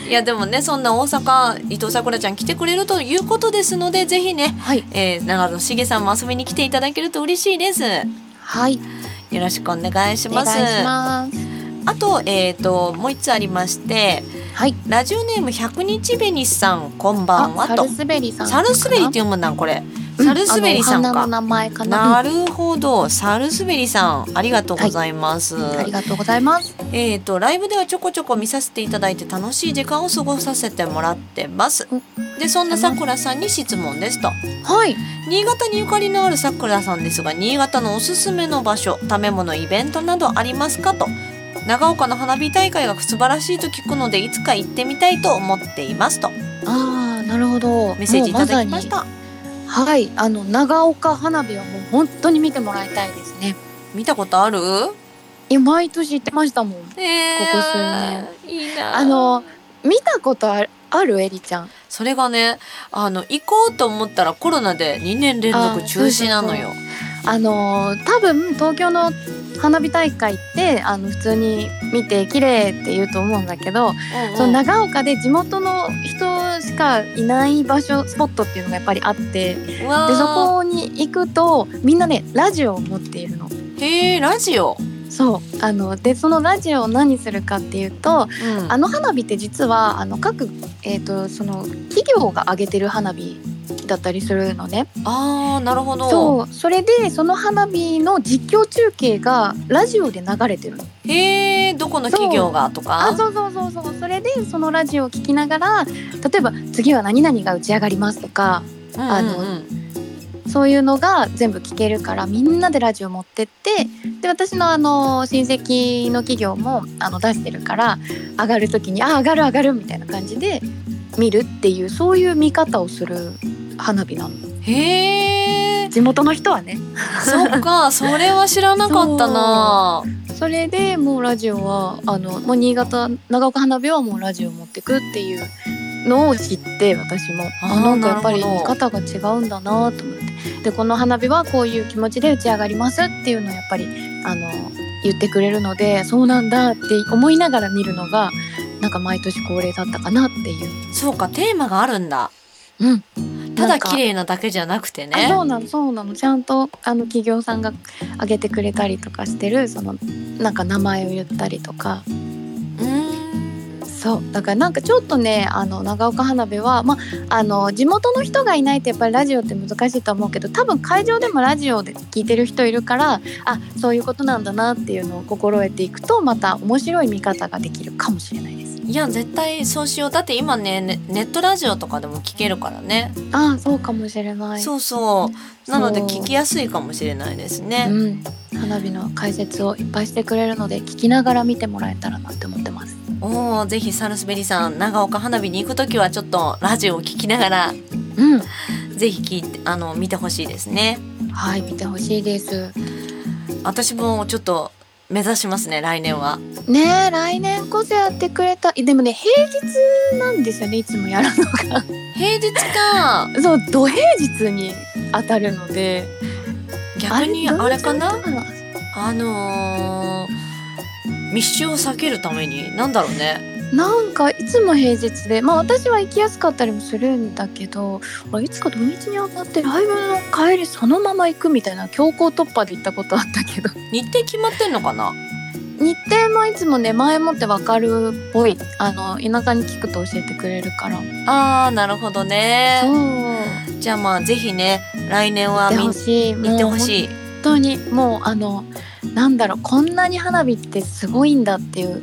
[SPEAKER 1] いやでもねそんな大阪伊藤さくらちゃん来てくれるということですのでぜひね、
[SPEAKER 2] はい。
[SPEAKER 1] えー、長野茂さんも遊びに来ていただけると嬉しいです。よ
[SPEAKER 2] はい。
[SPEAKER 1] ろしくお願いします。
[SPEAKER 2] お願いします
[SPEAKER 1] あとえっ、ともう一つありまして
[SPEAKER 2] はい。
[SPEAKER 1] ラジオネーム百日紅さんこんばんはと。
[SPEAKER 2] あサルスベリさん
[SPEAKER 1] サルスベリって読むんだこれ。
[SPEAKER 2] うん。
[SPEAKER 1] サルスベリさんか。
[SPEAKER 2] 名前かな？
[SPEAKER 1] なるほど。サルスベリさんありがとうございます、
[SPEAKER 2] うんありがとうございます。
[SPEAKER 1] えっ、とライブではちょこちょこ見させていただいて楽しい時間を過ごさせてもらってます。でそんなさくらさんに質問ですと。
[SPEAKER 2] はい。
[SPEAKER 1] 新潟にゆかりのあるさくらさんですが新潟のおすすめの場所食べ物イベントなどありますかと長岡の花火大会が素晴らしいと聞くのでいつか行ってみたいと思っていますと。
[SPEAKER 2] ああなるほど。
[SPEAKER 1] メッセージいただきました、
[SPEAKER 2] まはいあの長岡花火はもう本当に見てもらいたいですね。
[SPEAKER 1] 見たことある？
[SPEAKER 2] いや毎年行ってましたもん。
[SPEAKER 1] えー、
[SPEAKER 2] ここ数年。
[SPEAKER 1] いいな。
[SPEAKER 2] あの見たことある？ある？エリちゃん。
[SPEAKER 1] それがねあの行こうと思ったらコロナで2年連続中止なのよ。
[SPEAKER 2] あの多分東京の花火大会ってあの普通に見て綺麗って言うと思うんだけど、
[SPEAKER 1] うんうん。
[SPEAKER 2] その長岡で地元の人しかいない場所スポットっていうのがやっぱりあってでそこに行くとみんなねラジオを持っているの。
[SPEAKER 1] へえラジオ、
[SPEAKER 2] そう。あのでそのラジオを何するかっていうと
[SPEAKER 1] うん。
[SPEAKER 2] あの花火って実はあの各、えー、とその企業が上げてる花火だったりするのね。
[SPEAKER 1] あーなるほど
[SPEAKER 2] そうそれでその花火の実況中継がラジオで流れてるの。
[SPEAKER 1] へえどこの企業がとか？
[SPEAKER 2] あそうそうそうそうそれでそのラジオを聞きながら例えば次は何々が打ち上がりますとか
[SPEAKER 1] うんうんうん
[SPEAKER 2] あのそういうのが全部聞けるからみんなでラジオ持ってってで私のあの親戚の企業もあの出してるから上がる時に「あ上がる上がる」みたいな感じで見るっていうそういう見方をする花火なの。
[SPEAKER 1] へえ
[SPEAKER 2] 地元の人はね。
[SPEAKER 1] そっか (laughs) それは知らなかったな。
[SPEAKER 2] それでもうラジオはあのもう新潟長岡花火はもうラジオを持ってくっていうのを知って私も。
[SPEAKER 1] あ
[SPEAKER 2] なんかやっぱり見方が違うんだなと思って。でこの花火はこういう気持ちで打ち上がりますっていうのをやっぱりあの言ってくれるのでそうなんだって思いながら見るのがなんか毎年恒例だったかなっていう。
[SPEAKER 1] そうかテーマがあるんだ。
[SPEAKER 2] うん、
[SPEAKER 1] ただ綺麗なだけじゃなくて
[SPEAKER 2] あ
[SPEAKER 1] ね
[SPEAKER 2] そうなのそうなの。ちゃんとあの企業さんが挙げてくれたりとかしてるそのなんか名前を言ったりとか。
[SPEAKER 1] うーん。
[SPEAKER 2] そう。だからなんかちょっとねあの長岡花火はまああの地元の人がいないとやっぱりラジオって難しいと思うけど多分会場でもラジオで聞いてる人いるからあそういうことなんだなっていうのを心得ていくとまた面白い見方ができるかもしれないです。
[SPEAKER 1] いや絶対そうしよう。だって今ねネネットラジオとかでも聞けるからね、
[SPEAKER 2] ああそうかもしれない。
[SPEAKER 1] そうそう。なので聞きやすいかもしれないですね、
[SPEAKER 2] うん、花火の解説をいっぱいしてくれるので聞きながら見てもらえたらなって思ってます。
[SPEAKER 1] おおぜひサルスベリさん長岡花火に行くときはちょっとラジオを聞きながら
[SPEAKER 2] うん、
[SPEAKER 1] ぜひ聞いてあの見てほしいですね。
[SPEAKER 2] はい見てほしいです。
[SPEAKER 1] 私もちょっと目指しますね来年は。
[SPEAKER 2] ねえ来年こそやってくれた。でもね平日なんですよねいつもやるのが。
[SPEAKER 1] 平日か。(laughs)
[SPEAKER 2] そう土平日に当たるので。
[SPEAKER 1] 逆にあれかな？あのー密集を避けるためになんだろうね
[SPEAKER 2] なんかいつも平日でまあ私は行きやすかったりもするんだけどあいつか土日に当たってライブの帰りそのまま行くみたいな強行突破で行ったことあったけど。(laughs)
[SPEAKER 1] 日程決まってんのかな？
[SPEAKER 2] 日程もいつもね前もってわかるっぽいあの田舎に聞くと教えてくれるから。
[SPEAKER 1] あーなるほどね。
[SPEAKER 2] そう。
[SPEAKER 1] じゃあまあぜひね来年は
[SPEAKER 2] 行ってほしい。本当にもうあのなんだろうこんなに花火ってすごいんだっていう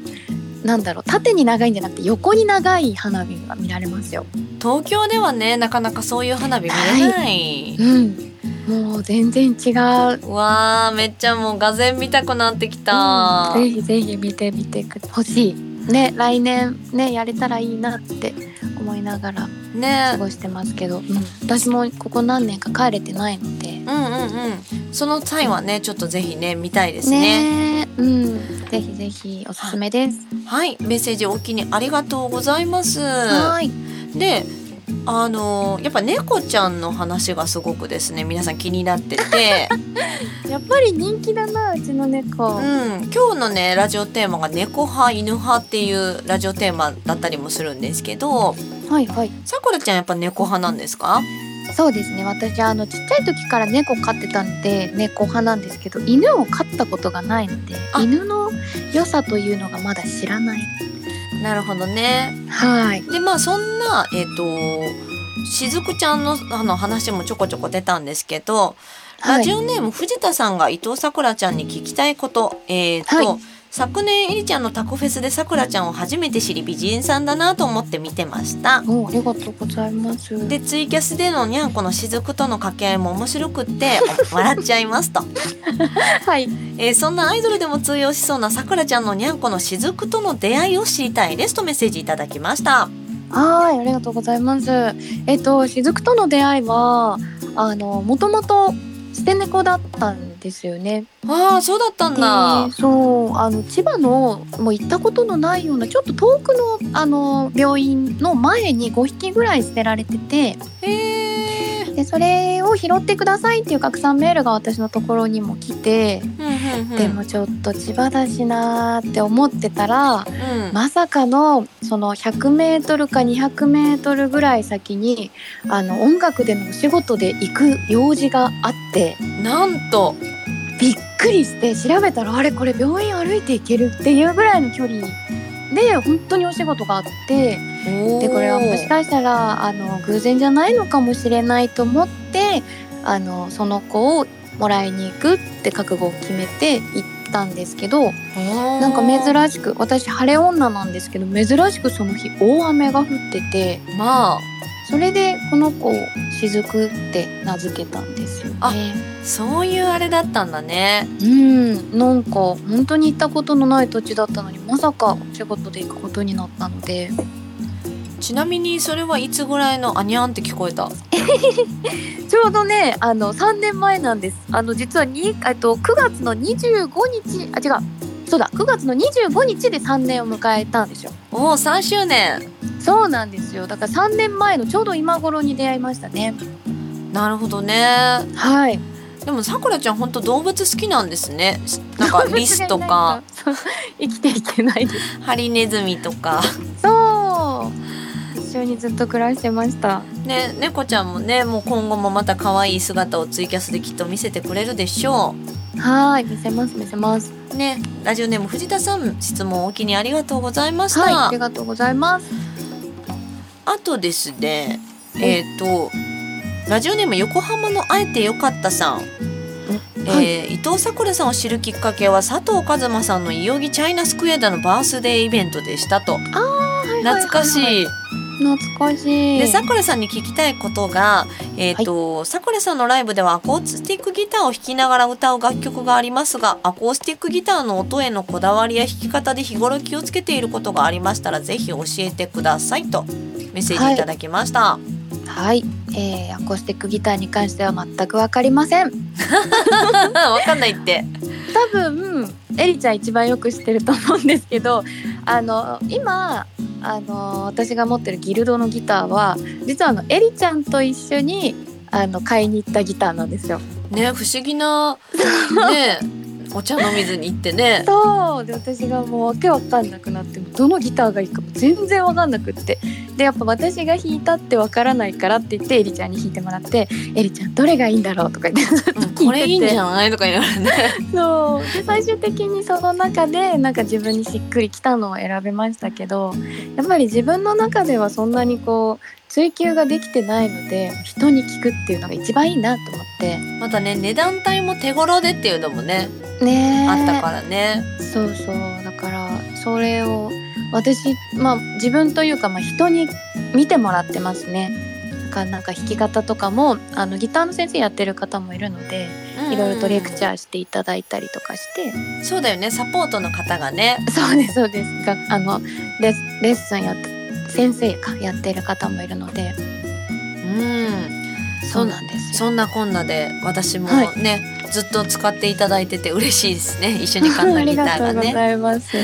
[SPEAKER 2] なんだろう縦に長いんじゃなくて横に長い花火が見られますよ。
[SPEAKER 1] 東京ではねなかなかそういう花火見れない、
[SPEAKER 2] うん、もう全然違う。
[SPEAKER 1] うわーめっちゃもうがぜ見たくなってきた、
[SPEAKER 2] ぜひぜひ見てみてくほしい。ね来年ねやれたらいいなって思いながら過
[SPEAKER 1] ね
[SPEAKER 2] ごしてますけど、うん、私もここ何年か帰れてないので。
[SPEAKER 1] うんうんうん。その際はねちょっとぜひね見たいですね。
[SPEAKER 2] ね。うん、ぜひぜひおすすめです。
[SPEAKER 1] はい。メッセージおおきにありがとうございます。
[SPEAKER 2] はい。
[SPEAKER 1] であのやっぱ猫ちゃんの話がすごくですね皆さん気になってて (laughs)
[SPEAKER 2] やっぱり人気だなうちの猫。
[SPEAKER 1] うん、今日のねラジオテーマが猫派犬派っていうラジオテーマだったりもするんですけど
[SPEAKER 2] はいはい。
[SPEAKER 1] さくらちゃんやっぱ猫派なんですか？
[SPEAKER 2] そうですね。私あのちっちゃい時から猫飼ってたんで猫派なんですけど、犬を飼ったことがないので
[SPEAKER 1] あ、
[SPEAKER 2] 犬の良さというのがまだ知らない。
[SPEAKER 1] なるほどね
[SPEAKER 2] はい。
[SPEAKER 1] でまあそんなえっ、としずくちゃんのあの話もちょこちょこ出たんですけど、ラジオネーム藤田さんが伊藤さくらちゃんに聞きたいことえっ、と、
[SPEAKER 2] はい
[SPEAKER 1] 昨年えりちゃんのタコフェスでさくらちゃんを初めて知り美人さんだなと思って見てました。
[SPEAKER 2] おありがとうございます。
[SPEAKER 1] でツイキャスでのにゃんこの雫との掛け合いも面白くって (laughs) 笑っちゃいますと、(laughs)
[SPEAKER 2] はい。
[SPEAKER 1] えーそんなアイドルでも通用しそうなさくらちゃんのにゃんこの雫との出会いを知りたいですとメッセージいただきました
[SPEAKER 2] はい、ありがとうございます。えっと、しずくとの出会いは、あの、もともと捨て猫だったんですよね。
[SPEAKER 1] ああそうだったんだ
[SPEAKER 2] でそうあの千葉のもう行ったことのないようなちょっと遠くのあの病院の前に5匹ぐらい捨てられてて
[SPEAKER 1] へえ
[SPEAKER 2] でそれを拾ってくださいっていう拡散メールが私のところにも来て、
[SPEAKER 1] うんうんうん。
[SPEAKER 2] でもちょっと千葉だしなーって思ってたら
[SPEAKER 1] うん。
[SPEAKER 2] まさかのその 100m か 200m ぐらい先にあの音楽でのお仕事で行く用事があって
[SPEAKER 1] なんと。
[SPEAKER 2] びっくりして調べたらあれこれ病院歩いて行けるっていうぐらいの距離で本当にお仕事があってでこれはもしかしたらあの偶然じゃないのかもしれないと思ってあのその子をもらいに行くって覚悟を決めて行ったんですけどな
[SPEAKER 1] なん
[SPEAKER 2] か珍しく私晴れ女なんですけど珍しくその日大雨が降ってて
[SPEAKER 1] まあ。
[SPEAKER 2] それでこの子を雫って名付けたんですよ
[SPEAKER 1] あ
[SPEAKER 2] ね。
[SPEAKER 1] そういうあれだったんだね。
[SPEAKER 2] うん。なんか本当に行ったことのない土地だったのにまさかお仕事で行くことになったので
[SPEAKER 1] ちなみにそれはいつぐらいのあにゃんって聞こえた？(laughs)
[SPEAKER 2] ちょうどねあの3年前なんです。あの実はにえっと9月の25日あ違う。そうだ9月の25日で3年を迎えたんですよ。
[SPEAKER 1] おお3周年。
[SPEAKER 2] そうなんですよ。だから3年前のちょうど今頃に出会いましたね。
[SPEAKER 1] なるほどね。
[SPEAKER 2] はい。
[SPEAKER 1] でもさくらちゃん本当動物好きなんですね。なんかリスとか。
[SPEAKER 2] 生きていけないです。
[SPEAKER 1] ハリネズミとか。
[SPEAKER 2] そう一緒にずっと暮らしてました。
[SPEAKER 1] ね猫ちゃんもねもう今後もまた可愛い姿をツイキャスできっと見せてくれるでしょ
[SPEAKER 2] はい見せます見せます。
[SPEAKER 1] うねラジオネーム藤田さん質問お気にありがとうございました、
[SPEAKER 2] はいありがとうございます。
[SPEAKER 1] あとですねえっ、とラジオネーム横浜のあえてよかったさん。えー
[SPEAKER 2] はい。
[SPEAKER 1] 伊藤さくらさんを知るきっかけは佐藤和馬さんのいよぎチャイナスクエアのバースデーイベントでしたと。
[SPEAKER 2] はいはいはいはい。
[SPEAKER 1] 懐かしい
[SPEAKER 2] 懐かしい。
[SPEAKER 1] でさくらさんに聞きたいことがえっ、とさくらさんのライブではアコースティックギターを弾きながら歌う楽曲がありますがアコースティックギターの音へのこだわりや弾き方で日頃気をつけていることがありましたらぜひ教えてくださいとメッセージいただきました、
[SPEAKER 2] はい、えー、アコースティックギターに関しては全くわかりません。(laughs)
[SPEAKER 1] わかんないって。
[SPEAKER 2] 多分エリちゃん一番よく知ってると思うんですけどあの今あの私が持ってるギルドのギターは実はあのエリちゃんと一緒にあの買いに行ったギターなんですよ。
[SPEAKER 1] ね不思議なね (laughs) お茶飲みずに行ってね。
[SPEAKER 2] そう。で私がもうわけわかんなくなってどのギターがいいかも全然わかんなくって。でやっぱ私が弾いたってわからないからって言ってエリちゃんに弾いてもらって「エリちゃんどれがいいんだろう?」とか言っててて。
[SPEAKER 1] これいいんじゃないとか言いながらね
[SPEAKER 2] そう。で最終的にその中でなんか自分にしっくりきたのを選びましたけどやっぱり自分の中ではそんなにこう追求ができてないので人に聞くっていうのが一番いいなと思って。
[SPEAKER 1] またね値段帯も手頃でっていうのもね
[SPEAKER 2] ねえ。
[SPEAKER 1] あったからね。
[SPEAKER 2] そうそう。だからそれを私まあ自分というか、まあ、人に見てもらってますね。だからなんか弾き方とかもあのギターの先生やってる方もいるのでいろいろとレクチャーしていただいたりとかして。
[SPEAKER 1] そうだよね。サポートの方がね。
[SPEAKER 2] そうですそうです。があのレッレッスンやって先生かやってる方もいるので。
[SPEAKER 1] うん。
[SPEAKER 2] そうなんですよ。
[SPEAKER 1] そんなこんなで私も
[SPEAKER 2] は
[SPEAKER 1] ね、ずっと使っていただいてて嬉しいですね。一緒に買った
[SPEAKER 2] あり
[SPEAKER 1] ギタ
[SPEAKER 2] がとうご
[SPEAKER 1] ーがね
[SPEAKER 2] ざいます。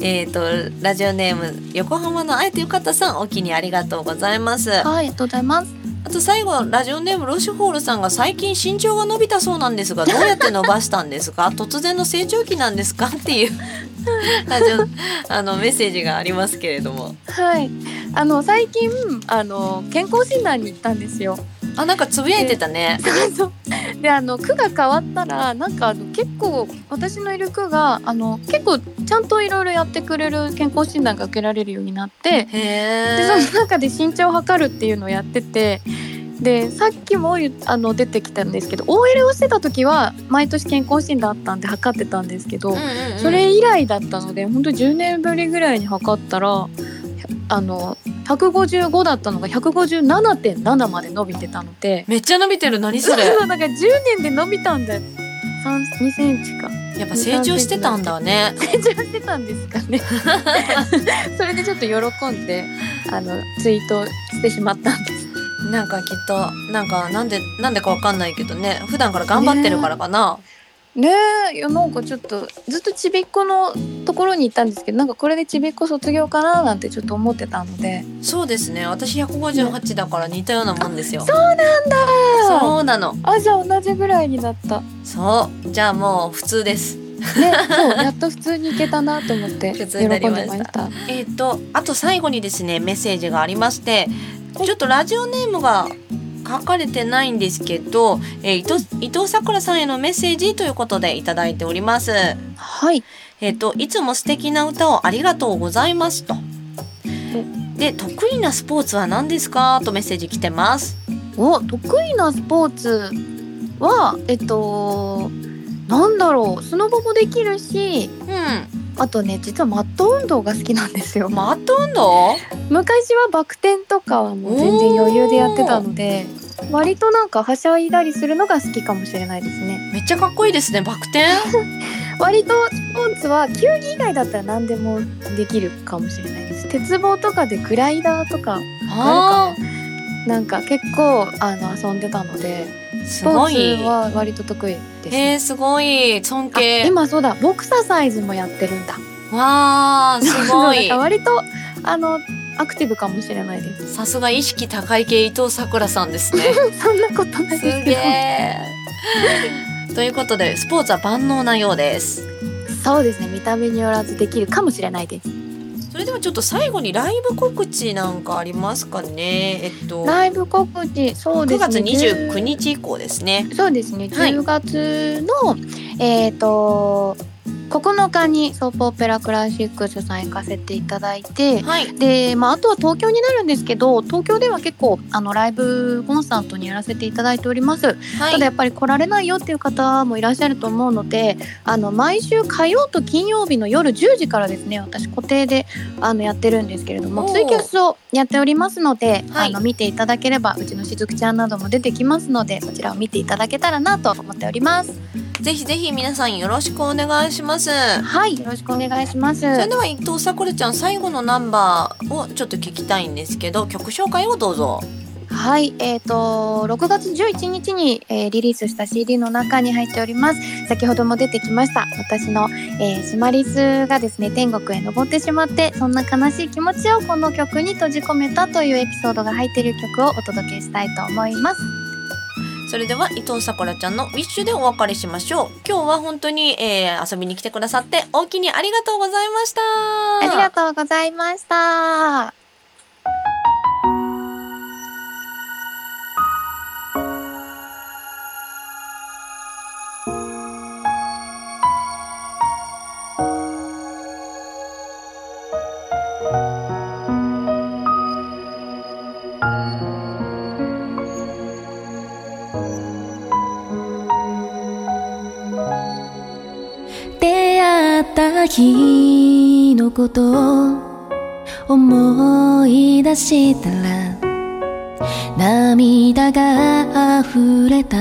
[SPEAKER 1] えっ、とラジオネーム横浜のあえてよかったさんお気にありがとうございます。
[SPEAKER 2] はい、ありがとうございます。
[SPEAKER 1] と最後ラジオネームロシュホールさんが最近身長が伸びたそうなんですがどうやって伸ばしたんですか？(laughs) 突然の成長期なんですか？っていう (laughs) ラジオ (laughs) あのメッセージがありますけれども。
[SPEAKER 2] はい、あの最近あの健康診断に行ったんですよ。
[SPEAKER 1] あなんかつぶやいてたね。(laughs)
[SPEAKER 2] そう (laughs) であの区が変わったらなんかあの結構私のいる区があの結構ちゃんといろいろやってくれる健康診断が受けられるようになって
[SPEAKER 1] へ
[SPEAKER 2] でそ
[SPEAKER 1] え
[SPEAKER 2] の中で身長を測るっていうのをやってて。でさっきもあの出てきたんですけど OL をしてた時は毎年健康診断あったんで測ってたんですけど、それ以来だったので本当10年ぶりぐらいに測ったらあの155だったのが157.7まで伸びてたので。
[SPEAKER 1] めっちゃ伸びてる。何それ。
[SPEAKER 2] そ (laughs) うなんか10年で伸びたんだよ。2センチか。
[SPEAKER 1] やっぱ成長してたんだね。
[SPEAKER 2] 成長してたんですかね。(laughs) それでちょっと喜んであのツイートしてしまったんです。
[SPEAKER 1] なんかきっとなんかなんでなんでかわかんないけどね。普段から頑張ってるからかな、
[SPEAKER 2] ねえいやなんかちょっとずっとちびっこのところに行ったんですけどなんかこれでちびっこ卒業かななんてちょっと思ってたので。
[SPEAKER 1] そうですね。私158だから似たようなもんですよ。
[SPEAKER 2] そうなんだ。
[SPEAKER 1] そうなの。
[SPEAKER 2] あじゃあ同じぐらいになった。
[SPEAKER 1] そう。じゃあもう普通です。
[SPEAKER 2] ねそうやっと普通に行けたなと思って (laughs) 喜
[SPEAKER 1] 普
[SPEAKER 2] んでました。た
[SPEAKER 1] えっ、とあと最後にですねメッセージがありましてちょっとラジオネームが書かれてないんですけど、えー、伊藤伊藤さくらさんへのメッセージということでいただいております。
[SPEAKER 2] はい
[SPEAKER 1] えっ、といつも素敵な歌をありがとうございますと。で得意なスポーツは何ですか？とメッセージ来てます。
[SPEAKER 2] お得意なスポーツはえっとなんだろうスノボもできるし
[SPEAKER 1] う
[SPEAKER 2] あとね実はマット運動が好きなんですよ
[SPEAKER 1] ん。(laughs) マット運動？
[SPEAKER 2] 昔はバク転とかはもう全然余裕でやってたので割となんかはしゃいだりするのが好きかもしれないですね
[SPEAKER 1] めっちゃかっこいいですね。バク転？(laughs)
[SPEAKER 2] 割とスポーツは球技以外だったら何でもできるかもしれないです鉄棒とかでグライダーとか
[SPEAKER 1] あ
[SPEAKER 2] あるかななんか結構あの遊んでたのでスポ。ーツは割と得意です、
[SPEAKER 1] へえすごい尊
[SPEAKER 2] あ
[SPEAKER 1] 敬。
[SPEAKER 2] 今そうだボクササイズもやってるんだ
[SPEAKER 1] わあすご
[SPEAKER 2] だ
[SPEAKER 1] い。(laughs)
[SPEAKER 2] 割とあのアクティブかもしれないです
[SPEAKER 1] さすが意識高い系伊藤さくらさんですね。(laughs)
[SPEAKER 2] そんなことない
[SPEAKER 1] す
[SPEAKER 2] ですけ
[SPEAKER 1] げえ。ということでスポーツは万能なようです。
[SPEAKER 2] どそうですね見た目によらずできるかもしれないです
[SPEAKER 1] それではちょっと最後にライブ告知なんかありますかね？えっと
[SPEAKER 2] ライブ告知そうで
[SPEAKER 1] 9
[SPEAKER 2] すね
[SPEAKER 1] 月29日以降ですね。
[SPEAKER 2] そうですね
[SPEAKER 1] はい
[SPEAKER 2] 10月の、えっ、と9日にソープオペラクラシックスさん行かせていただいて
[SPEAKER 1] はい。
[SPEAKER 2] で、まあ、あとは東京になるんですけど東京では結構あのライブコンサートにやらせていただいております、
[SPEAKER 1] はい。
[SPEAKER 2] ただやっぱり来られないよっていう方もいらっしゃると思うのであの毎週火曜と金曜日の夜10時からですね私固定であのやってるんですけれどもツイキャスをやっておりますので、
[SPEAKER 1] はい。
[SPEAKER 2] あの見ていただければうちのしずくちゃんなども出てきますのでそちらを見ていただけたらなと思っております
[SPEAKER 1] ぜひぜひ皆さんよろしくお願いします。
[SPEAKER 2] はいよろしくお願いします
[SPEAKER 1] それでは伊藤さくらちゃん最後のナンバーをちょっと聞きたいんですけど曲紹介をどうぞ。
[SPEAKER 2] はい、えっ、と6月11日に、えーリリースした CD の中に入っております先ほども出てきました私の、えーシマリスがですね天国へ登ってしまってそんな悲しい気持ちをこの曲に閉じ込めたというエピソードが入っている曲をお届けしたいと思います
[SPEAKER 1] それでは伊藤さくらちゃんのウィッシュでお別れしましょう今日は本当に、えー遊びに来てくださって大きにありがとうございました
[SPEAKER 2] ありがとうございました。
[SPEAKER 3] 出った日のことを思い出したら涙が溢れた。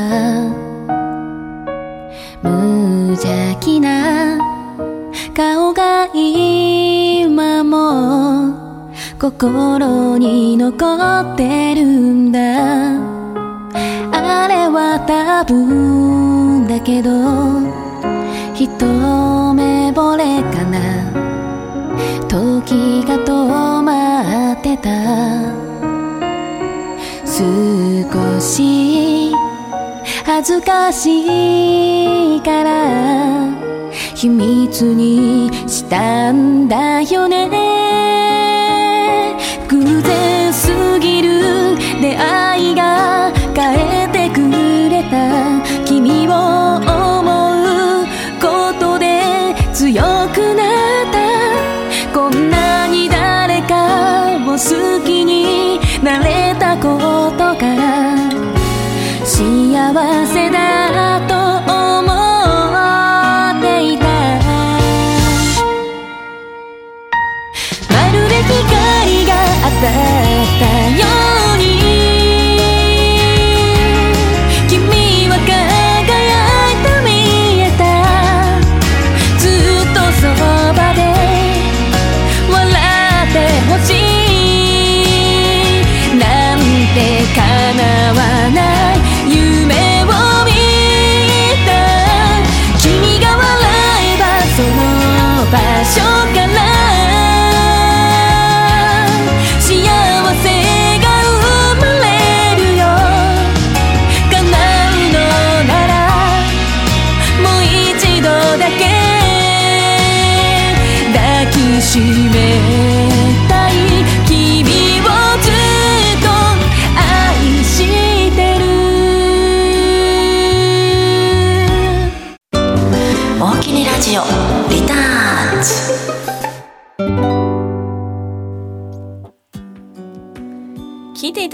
[SPEAKER 3] 無邪気な顔が今も心に残ってるんだ。あれは多分だけど一目惚れかな。時が止まってた。少し恥ずかしいから。秘密にしたんだよね。幸せだと思っていた。まるで光が当た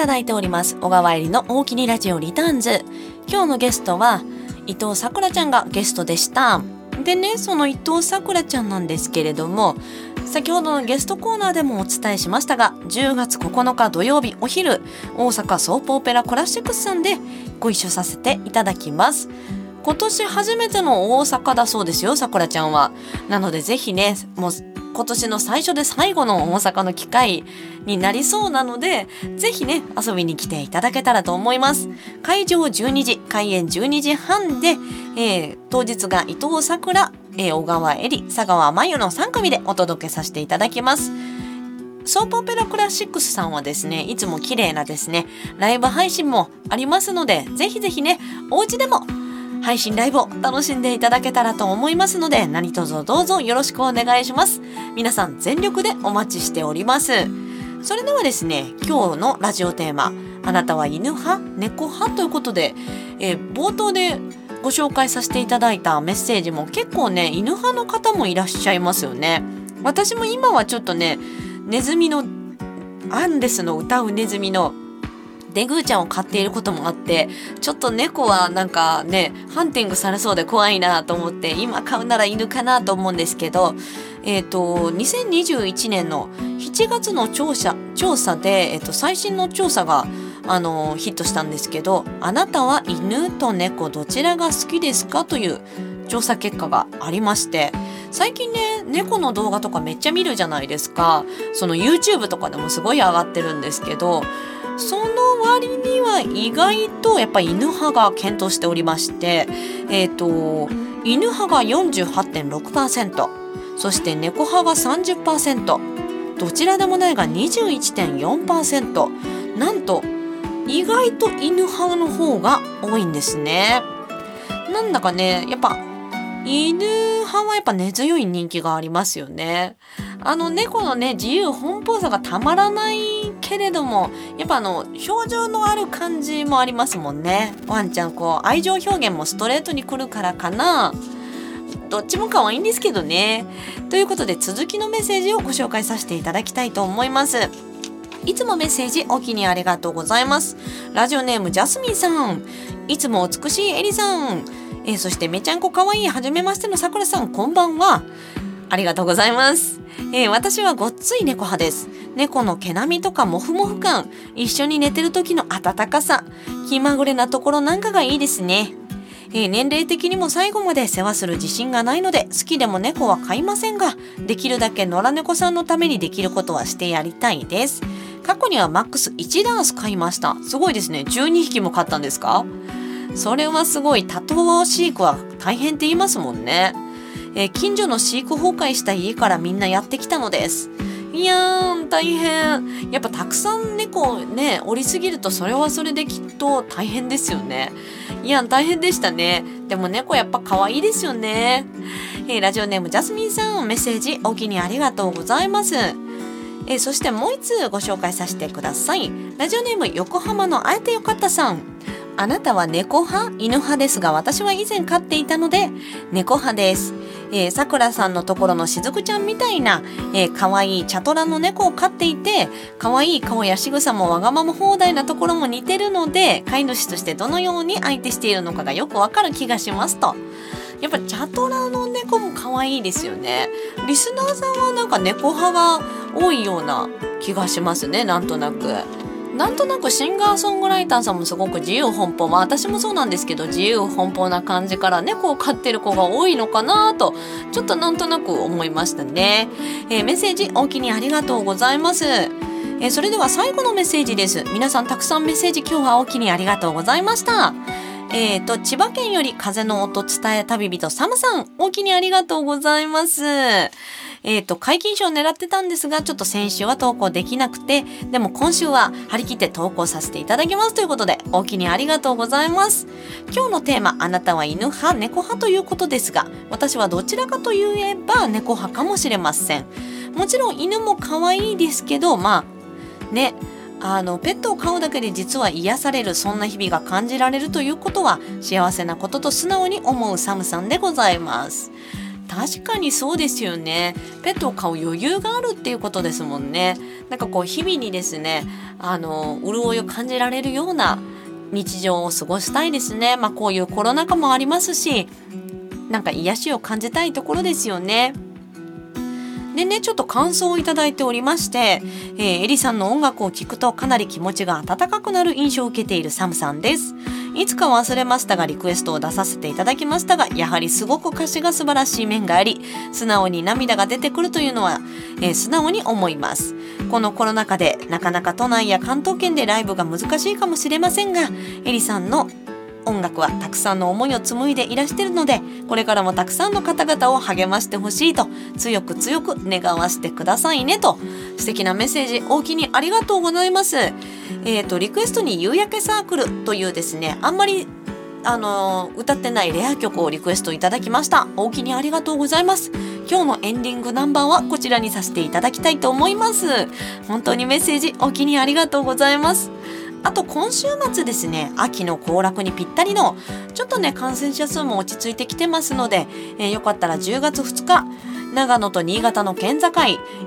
[SPEAKER 3] だいて
[SPEAKER 1] おります。小川入りの大きにラジオリターンズ。今日のゲストは伊藤さくらちゃんがゲストでした。でねその伊藤さくらちゃんなんですけれども先ほどのゲストコーナーでもお伝えしましたが10月9日土曜日お昼大阪ソープオペラクラシックスさんでご一緒させていただきます。今年初めての大阪だそうですよさくらちゃんは。なのでぜひねもう今年の最初で最後の大阪の機会になりそうなのでぜひね遊びに来ていただけたらと思います。会場12時開演12時半で、えー当日が伊藤さくら、えー小川恵里佐川真由の3組でお届けさせていただきます。ソープオペラクラシックスさんはですねいつも綺麗なですねライブ配信もありますのでぜひぜひねお家でも配信ライブを楽しんでいただけたらと思いますので何卒どうぞよろしくお願いします。皆さん全力でお待ちしております。それではですね今日のラジオテーマあなたは犬派？猫派？ということで、えー冒頭でご紹介させていただいたメッセージも結構ね犬派の方もいらっしゃいますよね。私も今はちょっとねネズミのアンデスの歌うネズミのデグーちゃんを飼っていることもあってちょっと猫はなんかねハンティングされそうで怖いなと思って今飼うなら犬かなと思うんですけどえっ、と2021年の7月の調査調査で、えっと最新の調査があのヒットしたんですけど「あなたは犬と猫どちらが好きですか?」という調査結果がありまして最近ね猫の動画とかめっちゃ見るじゃないですかその YouTube とかでもすごい上がってるんですけどその割には意外とやっぱ犬派が検討しておりましてえっ、と犬派が48.6%そして猫派が30%どちらでもないが21.4%なんと意外と犬派の方が多いんですね。なんだかねやっぱ犬派はやっぱ根強い人気がありますよね。あの猫のね自由奔放さがたまらないけれどもやっぱあの表情のある感じもありますもんね。ワンちゃんこう愛情表現もストレートに来るからかな。どっちも可愛いんですけどね。ということで続きのメッセージをご紹介させていただきたいと思います。いつもメッセージお気にありがとうございます。ラジオネームジャスミンさん。いつも美しいエリさん。えー、そしてめちゃんこかわいいはじめましてのさくらさんこんばんは。ありがとうございます。えー、私はごっつい猫派です。猫の毛並みとかモフモフ感、一緒に寝てる時の温かさ、気まぐれなところなんかがいいですね。えー、年齢的にも最後まで世話する自信がないので好きでも猫は飼いませんができるだけ野良猫さんのためにできることはしてやりたいです。過去にはマックス1ダース飼いました。すごいですね。12匹も飼ったんですか？それはすごい多頭飼育は大変って言いますもんね。えー、近所の飼育崩壊した家からみんなやってきたのです。いやーん大変。やっぱたくさん猫ね降りすぎるとそれはそれできっと大変ですよね。いや大変でしたね。でも猫やっぱ可愛いですよね、えー、ラジオネームジャスミンさんメッセージお気にありがとうございます。えー、そしてもう一つご紹介させてください。ラジオネーム横浜のあえてよかったさん。あなたは猫派？犬派ですが私は以前飼っていたので猫派ですえー、さくらさんのところのしずくちゃんみたいな、えー、可愛いチャトラの猫を飼っていて、可愛い顔や仕草もわがまま放題なところも似てるので、飼い主としてどのように相手しているのかがよくわかる気がしますと。やっぱチャトラの猫も可愛いですよね。リスナーさんはなんか猫派が多いような気がしますね、なんとなく。なんとなくシンガーソングライターさんもすごく自由奔放。まあ私もそうなんですけど自由奔放な感じから猫を飼ってる子が多いのかなとちょっとなんとなく思いましたね、えー、メッセージお気にありがとうございます。えー、それでは最後のメッセージです。皆さんたくさんメッセージ今日はお気にありがとうございました。えーと、千葉県より風の音伝え旅人サムさん、お気にありがとうございます。えっ、ー、と、解禁賞を狙ってたんですが、ちょっと先週は投稿できなくて、でも今週は張り切って投稿させていただきますということで、お気にありがとうございます。今日のテーマ、あなたは犬派、猫派ということですが、私はどちらかといえば猫派かもしれません。もちろん犬も可愛いですけど、まあ、ね、あのペットを飼うだけで実は癒されるそんな日々が感じられるということは幸せなことと素直に思うサムさんでございます。確かにそうですよね。ペットを飼う余裕があるっていうことですもんね。なんかこう日々にですねあの潤いを感じられるような日常を過ごしたいですね。まあこういうコロナ禍もありますしなんか癒しを感じたいところですよね。でね、ちょっと感想をいただいておりまして、えー、エリさんの音楽を聴くとかなり気持ちが温かくなる印象を受けているサムさんです。いつか忘れましたがリクエストを出させていただきましたが、やはりすごく歌詞が素晴らしい面があり、素直に涙が出てくるというのは、えー、素直に思います。このコロナ禍でなかなか都内や関東圏でライブが難しいかもしれませんが、エリさんの音楽はたくさんの思いを紡いでいらしてるのでこれからもたくさんの方々を励ましてほしいと強く強く願わせてくださいねと。素敵なメッセージ大きにありがとうございます。えっ、ー、とリクエストに夕焼けサークルというですねあんまりあの歌ってないレア曲をリクエストいただきました。大きにありがとうございます。今日のエンディングナンバーはこちらにさせていただきたいと思います。本当にメッセージお気にありがとうございます。あと今週末ですね秋の行楽にぴったりのちょっとね感染者数も落ち着いてきてますので、えー、よかったら10月2日長野と新潟の県境、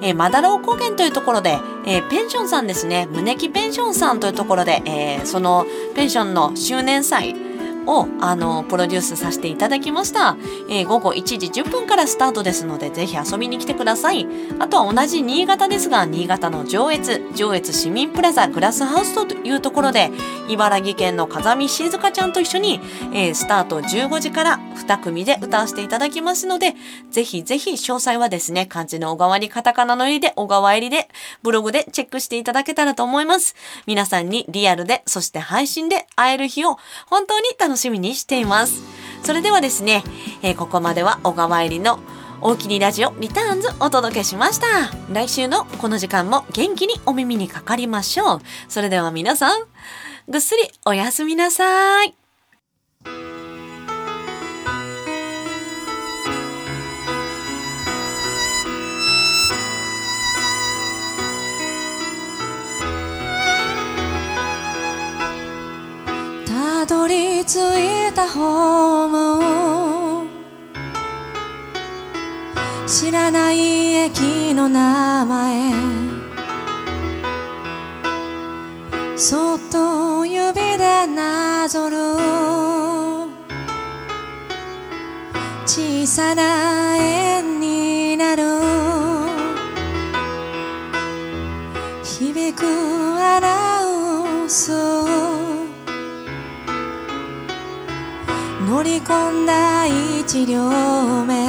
[SPEAKER 1] えー、マダラオ高原というところで、えー、ペンションさんですね胸木ペンションさんというところで、えー、そのペンションの周年祭をあのプロデュースさせていただきました、えー、午後1時10分からスタートですのでぜひ遊びに来てください。あとは同じ新潟ですが新潟の上越上越市民プラザグラスハウスというところで茨城県の風見静香ちゃんと一緒に、えー、スタート15時から2組で歌わせていただきますのでぜひぜひ詳細はですね漢字の小川にカタカナの入りで小川入りでブログでチェックしていただけたらと思います。皆さんにリアルでそして配信で会える日を本当に楽しみみにしています。それではですね、えー、ここまでは小川入りの大きにラジオリターンズお届けしました。来週のこの時間も元気にお耳にかかりましょう。それでは皆さん、ぐっすりおやすみなさい。
[SPEAKER 4] どり着いたホーム知らない駅の名前。そっと指でなぞる。小さな円になる。響くアナウンス。乗り込んだ一両目。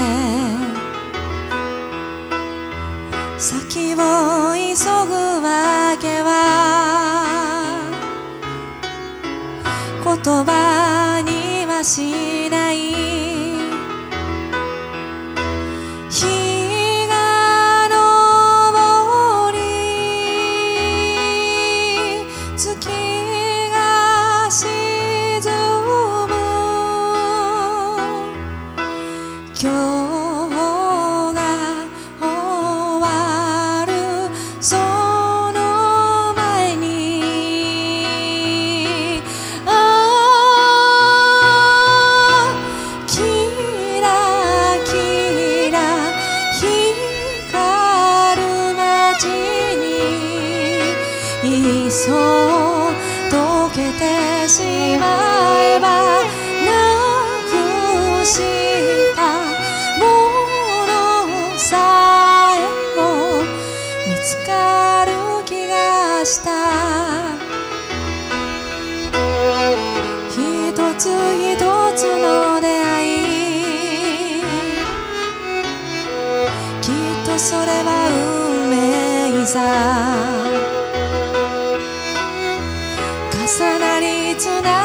[SPEAKER 4] 先を急ぐわけは言葉にはしない。いっそ溶けてしまえばなくしたものさえも見つかる気がした一つ一つの出会いきっとそれは運命さ重なりつない